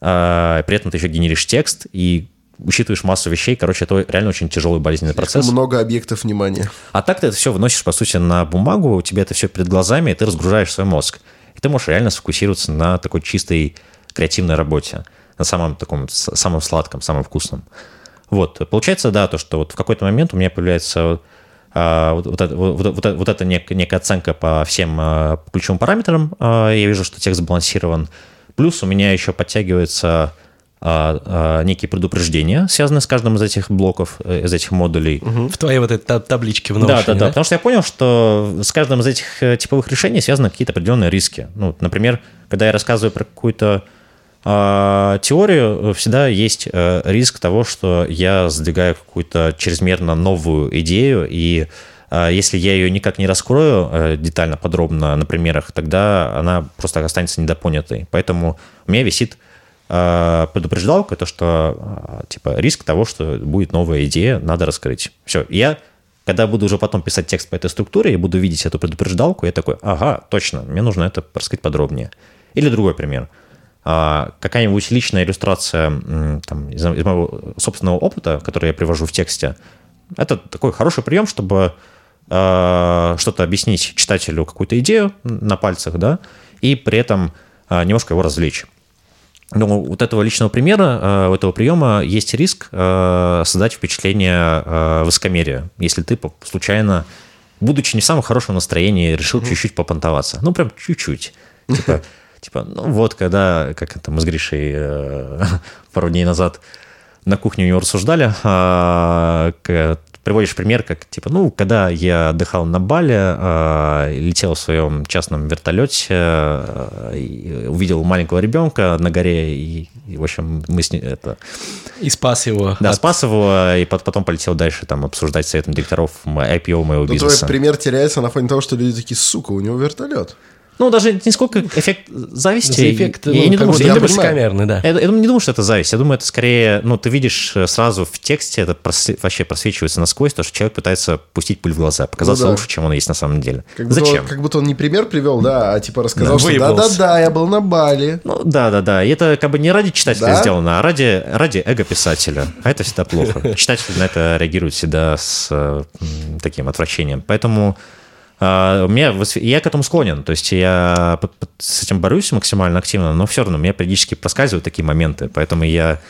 а, при этом ты еще генеришь текст и учитываешь массу вещей. Короче, это реально очень тяжелый болезненный процесс. много объектов внимания. А так ты это все выносишь, по сути, на бумагу, у тебя это все перед глазами, и ты разгружаешь свой мозг. И ты можешь реально сфокусироваться на такой чистой креативной работе, на самом таком, самом сладком, самом вкусном. Вот, получается, да, то, что вот в какой-то момент у меня появляется а, вот, вот, вот, вот, вот эта нек, некая оценка по всем а, ключевым параметрам, а, я вижу, что текст сбалансирован. Плюс у меня еще подтягивается некие предупреждения, связанные с каждым из этих блоков, э, из этих модулей. Угу. В твоей вот этой табличке в Notion, да, да, да, да, потому что я понял, что с каждым из этих э, типовых решений связаны какие-то определенные риски. Ну, например, когда я рассказываю про какую-то а, теорию, всегда есть э, риск того, что я сдвигаю какую-то чрезмерно новую идею, и а, если я ее никак не раскрою э, детально, подробно на примерах, тогда она просто останется недопонятой. Поэтому у меня висит а, предупреждалка, то, что типа риск того, что будет новая идея, надо раскрыть. Все, я когда буду уже потом писать текст по этой структуре, и буду видеть эту предупреждалку, я такой, ага, точно, мне нужно это раскрыть подробнее. Или другой пример – а, какая-нибудь личная иллюстрация там, из, из моего собственного опыта, который я привожу в тексте, это такой хороший прием, чтобы э, что-то объяснить читателю какую-то идею на пальцах, да, и при этом э, немножко его развлечь. Но вот этого личного примера, у этого приема есть риск создать впечатление высокомерия, если ты случайно, будучи не в самом хорошем настроении, решил mm-hmm. чуть-чуть попонтоваться. Ну, прям чуть-чуть. Типа, Типа, ну вот, когда, как это мы с Гришей э, пару дней назад на кухне у него рассуждали, э, приводишь пример, как, типа, ну, когда я отдыхал на Бале, э, летел в своем частном вертолете, э, увидел маленького ребенка на горе, и, и в общем, мы с ним это... И спас его. Да, от... спас его, и потом полетел дальше там обсуждать с советом директоров IPO моего Но бизнеса. твой пример теряется на фоне того, что люди такие, сука, у него вертолет. Ну, даже не сколько эффект зависти. Эффект, я, ну, не думаю, что это высокомерный, да. Я, я не думаю, что это зависть. Я думаю, это скорее, ну, ты видишь э, сразу в тексте, это прос, вообще просвечивается насквозь, то, что человек пытается пустить пыль в глаза, показаться ну, да. лучше, чем он есть на самом деле. Как Зачем? Он, как будто он не пример привел, да, а типа рассказал, да, что да-да-да, я был на Бали. Ну, да-да-да. И это как бы не ради читателя да? сделано, а ради, ради эго писателя. А это всегда плохо. Читатель на это реагирует всегда с э, таким отвращением. Поэтому меня, я к этому склонен, то есть я с этим борюсь максимально активно, но все равно меня периодически проскальзывают такие моменты, поэтому я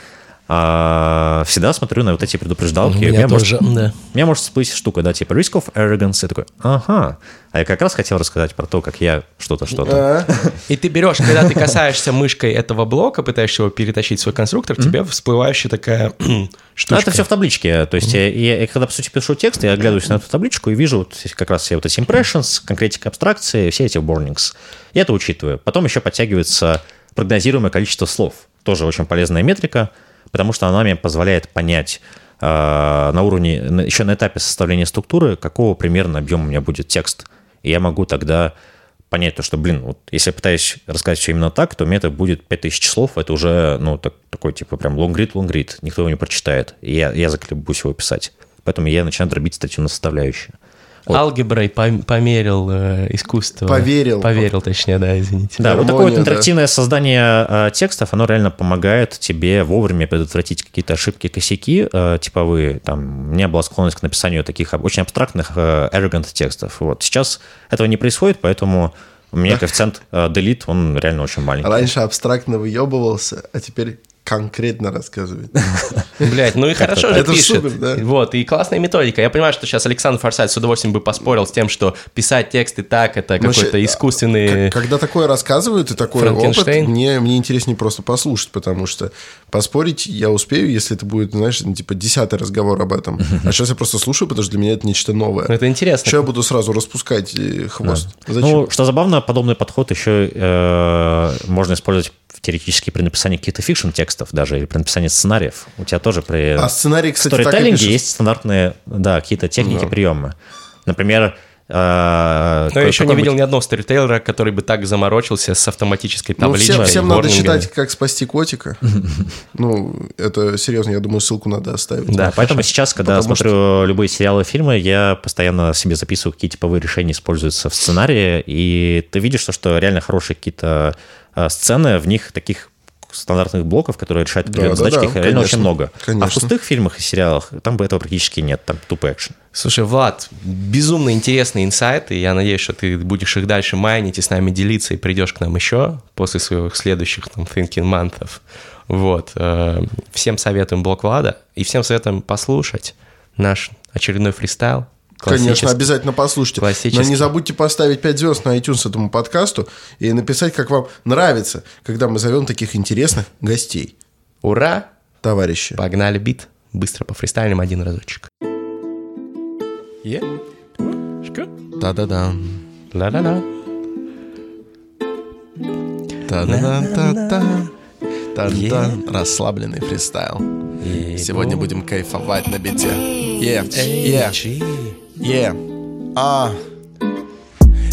а, всегда смотрю на вот эти предупреждалки. У меня, меня тоже, может, да. У меня может всплыть штука, да, типа risk of arrogance. Я такой, ага. А я как раз хотел рассказать про то, как я что-то, что-то. И ты берешь, когда ты касаешься мышкой этого блока, пытаешься его перетащить в свой конструктор, тебе всплывающая такая штучка. Это все в табличке. То есть я, я, когда, по сути, пишу текст, я оглядываюсь на эту табличку и вижу вот как раз все вот эти impressions, конкретика абстракции, все эти warnings. Я это учитываю. Потом еще подтягивается прогнозируемое количество слов. Тоже очень полезная метрика – потому что она мне позволяет понять э, на уровне, еще на этапе составления структуры, какого примерно объема у меня будет текст. И я могу тогда понять то, что, блин, вот если я пытаюсь рассказать все именно так, то меня это будет 5000 слов, это уже, ну, так, такой, типа, прям лонгрид, лонгрид, никто его не прочитает, и я, я заколебусь его писать. Поэтому я начинаю дробить статью на составляющие. Вот. Алгеброй померил э, искусство. Поверил. Поверил, точнее, да, извините. Да, вот такое вот интерактивное да. создание э, текстов, оно реально помогает тебе вовремя предотвратить какие-то ошибки, косяки э, типовые. Там, у меня была склонность к написанию таких очень абстрактных э, arrogant текстов. Вот. Сейчас этого не происходит, поэтому у меня коэффициент э, delete, он реально очень маленький. Раньше абстрактно выебывался, а теперь конкретно рассказывает. Блять, ну и хорошо же пишет. Вот, и классная методика. Я понимаю, что сейчас Александр Форсайт с удовольствием бы поспорил с тем, что писать тексты так, это какой-то искусственный... Когда такое рассказывают и такой опыт, мне, мне интереснее просто послушать, потому что поспорить я успею, если это будет, знаешь, ну, типа десятый разговор об этом. А сейчас я просто слушаю, потому что для меня это нечто новое. Это интересно. Что я буду сразу распускать э, хвост? Ну, что забавно, подобный подход еще э, можно использовать теоретически при написании каких-то fiction-текстов даже, или при написании сценариев. У тебя тоже при а сценарий, кстати, сторителлинге есть стандартные, да, какие-то техники, да. приемы. Например, а, Но я еще не видел ни одного storyteller а, который бы так заморочился с автоматической табличкой. Ну, всем, всем надо читать, как спасти котика. Ну, это серьезно, я думаю, ссылку надо оставить. Да, поэтому сейчас, когда смотрю любые сериалы, фильмы, я постоянно себе записываю, какие типовые решения используются в сценарии, и ты видишь, что реально хорошие какие-то сцены, в них таких стандартных блоков, которые решают определенные да, задачки, да, да, реально конечно, очень много. Конечно. А в пустых фильмах и сериалах там бы этого практически нет, там тупо экшен. Слушай, Влад, безумно интересные инсайты. Я надеюсь, что ты будешь их дальше майнить и с нами делиться, и придешь к нам еще после своих следующих там Thinking Months. Вот. Э, всем советуем блок Влада и всем советуем послушать наш очередной фристайл. Конечно, обязательно послушайте. Но не забудьте поставить 5 звезд на iTunes этому подкасту и написать, как вам нравится, когда мы зовем таких интересных гостей. Ура! Товарищи. Погнали бит. Быстро по фристайлим один разочек. Е. Та-да-да. Ла-ла-ла. Та-да-да-та-та. Та-да. Расслабленный фристайл. Сегодня будем кайфовать на бите. Е. Е. Yeah. А.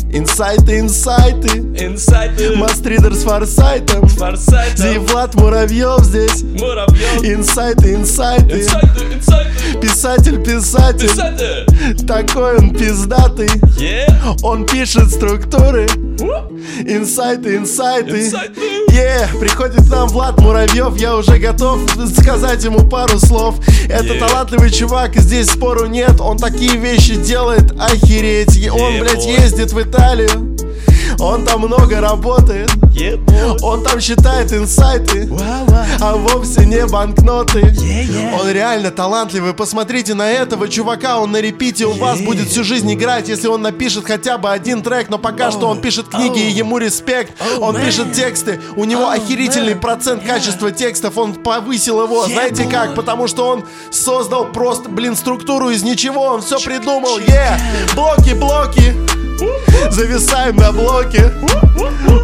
Инсайты, инсайты. Инсайты. Мастридер с форсайтом. Форсайтом. Зивлад Муравьев здесь. Муравьев. Инсайты, инсайты. Инсайты, инсайты. Писатель, писатель. Писатель. Такой он пиздатый. Yeah. Он пишет структуры. Инсайты, инсайты. Инсайты. Yeah. Приходит к нам Влад Муравьев, я уже готов сказать ему пару слов. Это yeah. талантливый чувак, здесь спору нет. Он такие вещи делает, охереть. Yeah, он, блядь, boy. ездит в Италию. Он там много работает. Yeah, Он там считает инсайты. Wow, wow. А вовсе не банкноты. Yeah, yeah. Он реально талантливый. Посмотрите на этого чувака. Он на репите. У вас будет всю жизнь играть Если он напишет хотя бы один трек. Но пока oh. что он пишет книги oh. и ему респект. Oh, Он man. пишет тексты. У него охерительный man. процент качества текстов. Он повысил его. Знаете boy. как? Потому что он создал просто, блин, структуру из ничего. Он все придумал. Yeah Блоки, блоки Зависаем на блоке.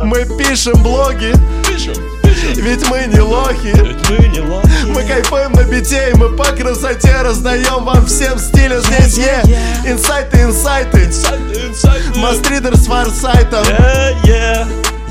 Мы пишем блоги. Ведь мы не лохи. Мы кайфуем на бите мы по красоте Раздаем вам всем стиле Здесь е инсайты, инсайты. Мастридер с фарсайтом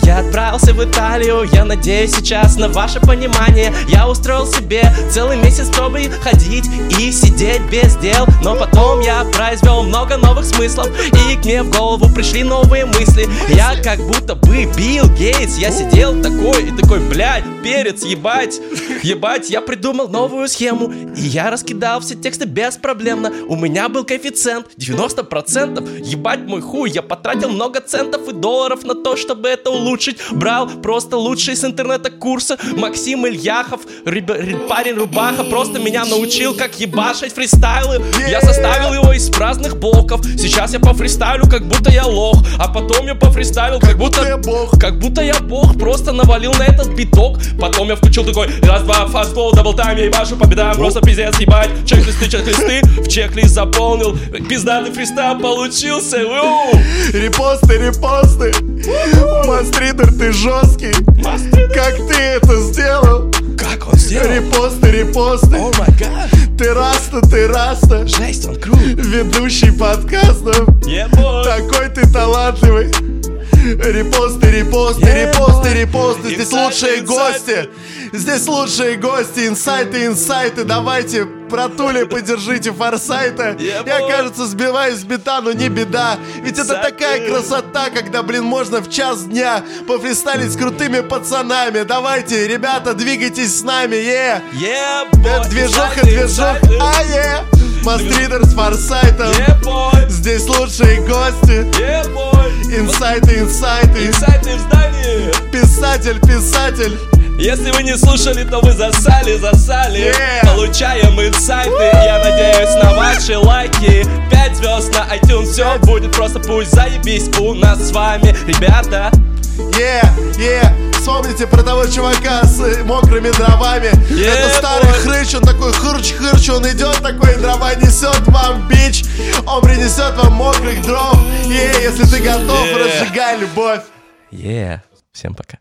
я отправился в Италию, я надеюсь сейчас на ваше понимание. Я устроил себе целый месяц, чтобы ходить и сидеть без дел. Но потом я произвел много новых смыслов И к мне в голову пришли новые мысли. Я как будто бы Билл Гейтс Я сидел такой и такой, блядь, перец, ебать Ебать, я придумал новую схему И я раскидал все тексты беспроблемно. У меня был коэффициент 90% Ебать мой хуй, я потратил много центов и долларов на то, чтобы это улучшить. Брал просто лучшие с интернета курса Максим Ильяхов, реб... парень Рубаха Просто меня научил, как ебашить фристайлы. Я составил его из праздных блоков. Сейчас я по фристайлю, как будто я лох. А потом я по фристайлю, как, как будто, будто я бог. Как будто я бог, просто навалил на этот биток Потом я включил такой раз, два, фастфол, дабл тайм Я ебашу по бедам, просто пиздец ебать Чек-листы, чек-листы, в чек-лист заполнил Пиздатый фристайл получился Репосты, репосты Монстры Мастридер, ты жесткий. Как ты это сделал? Как он сделал? Репосты, репосты. О май гад. Ты раста, ты раста. Жесть, он крут. Ведущий подкастов. Yeah, Такой ты талантливый. Репосты, репосты, yeah, репосты, репосты. Здесь лучшие гости. Здесь лучшие гости. Инсайты, инсайты. Давайте Братули, подержите форсайта. Yeah, Я, кажется, сбиваюсь с бита, но не беда. Ведь это такая красота, когда, блин, можно в час дня пофристайлить с крутыми пацанами. Давайте, ребята, двигайтесь с нами, е! Yeah, boy. Движуха, движуха, а е! Мастридер с форсайтом. Yeah, Здесь лучшие гости. Yeah. Инсайты, инсайты. Инсайты в здании. Писатель, писатель. Если вы не слушали, то вы засали, засали yeah. Получаем инсайты Я надеюсь на ваши лайки 5 звезд на iTunes Все будет просто пусть заебись у нас с вами, ребята Yeah, yeah. Вспомните про того чувака с мокрыми дровами. Yeah, Это старый boy. хрыч, он такой хырч-хырч Он идет такой, дрова несет вам бич. Он принесет вам мокрых дров. Yeah, если ты готов, yeah. разжигай любовь. Yeah, всем пока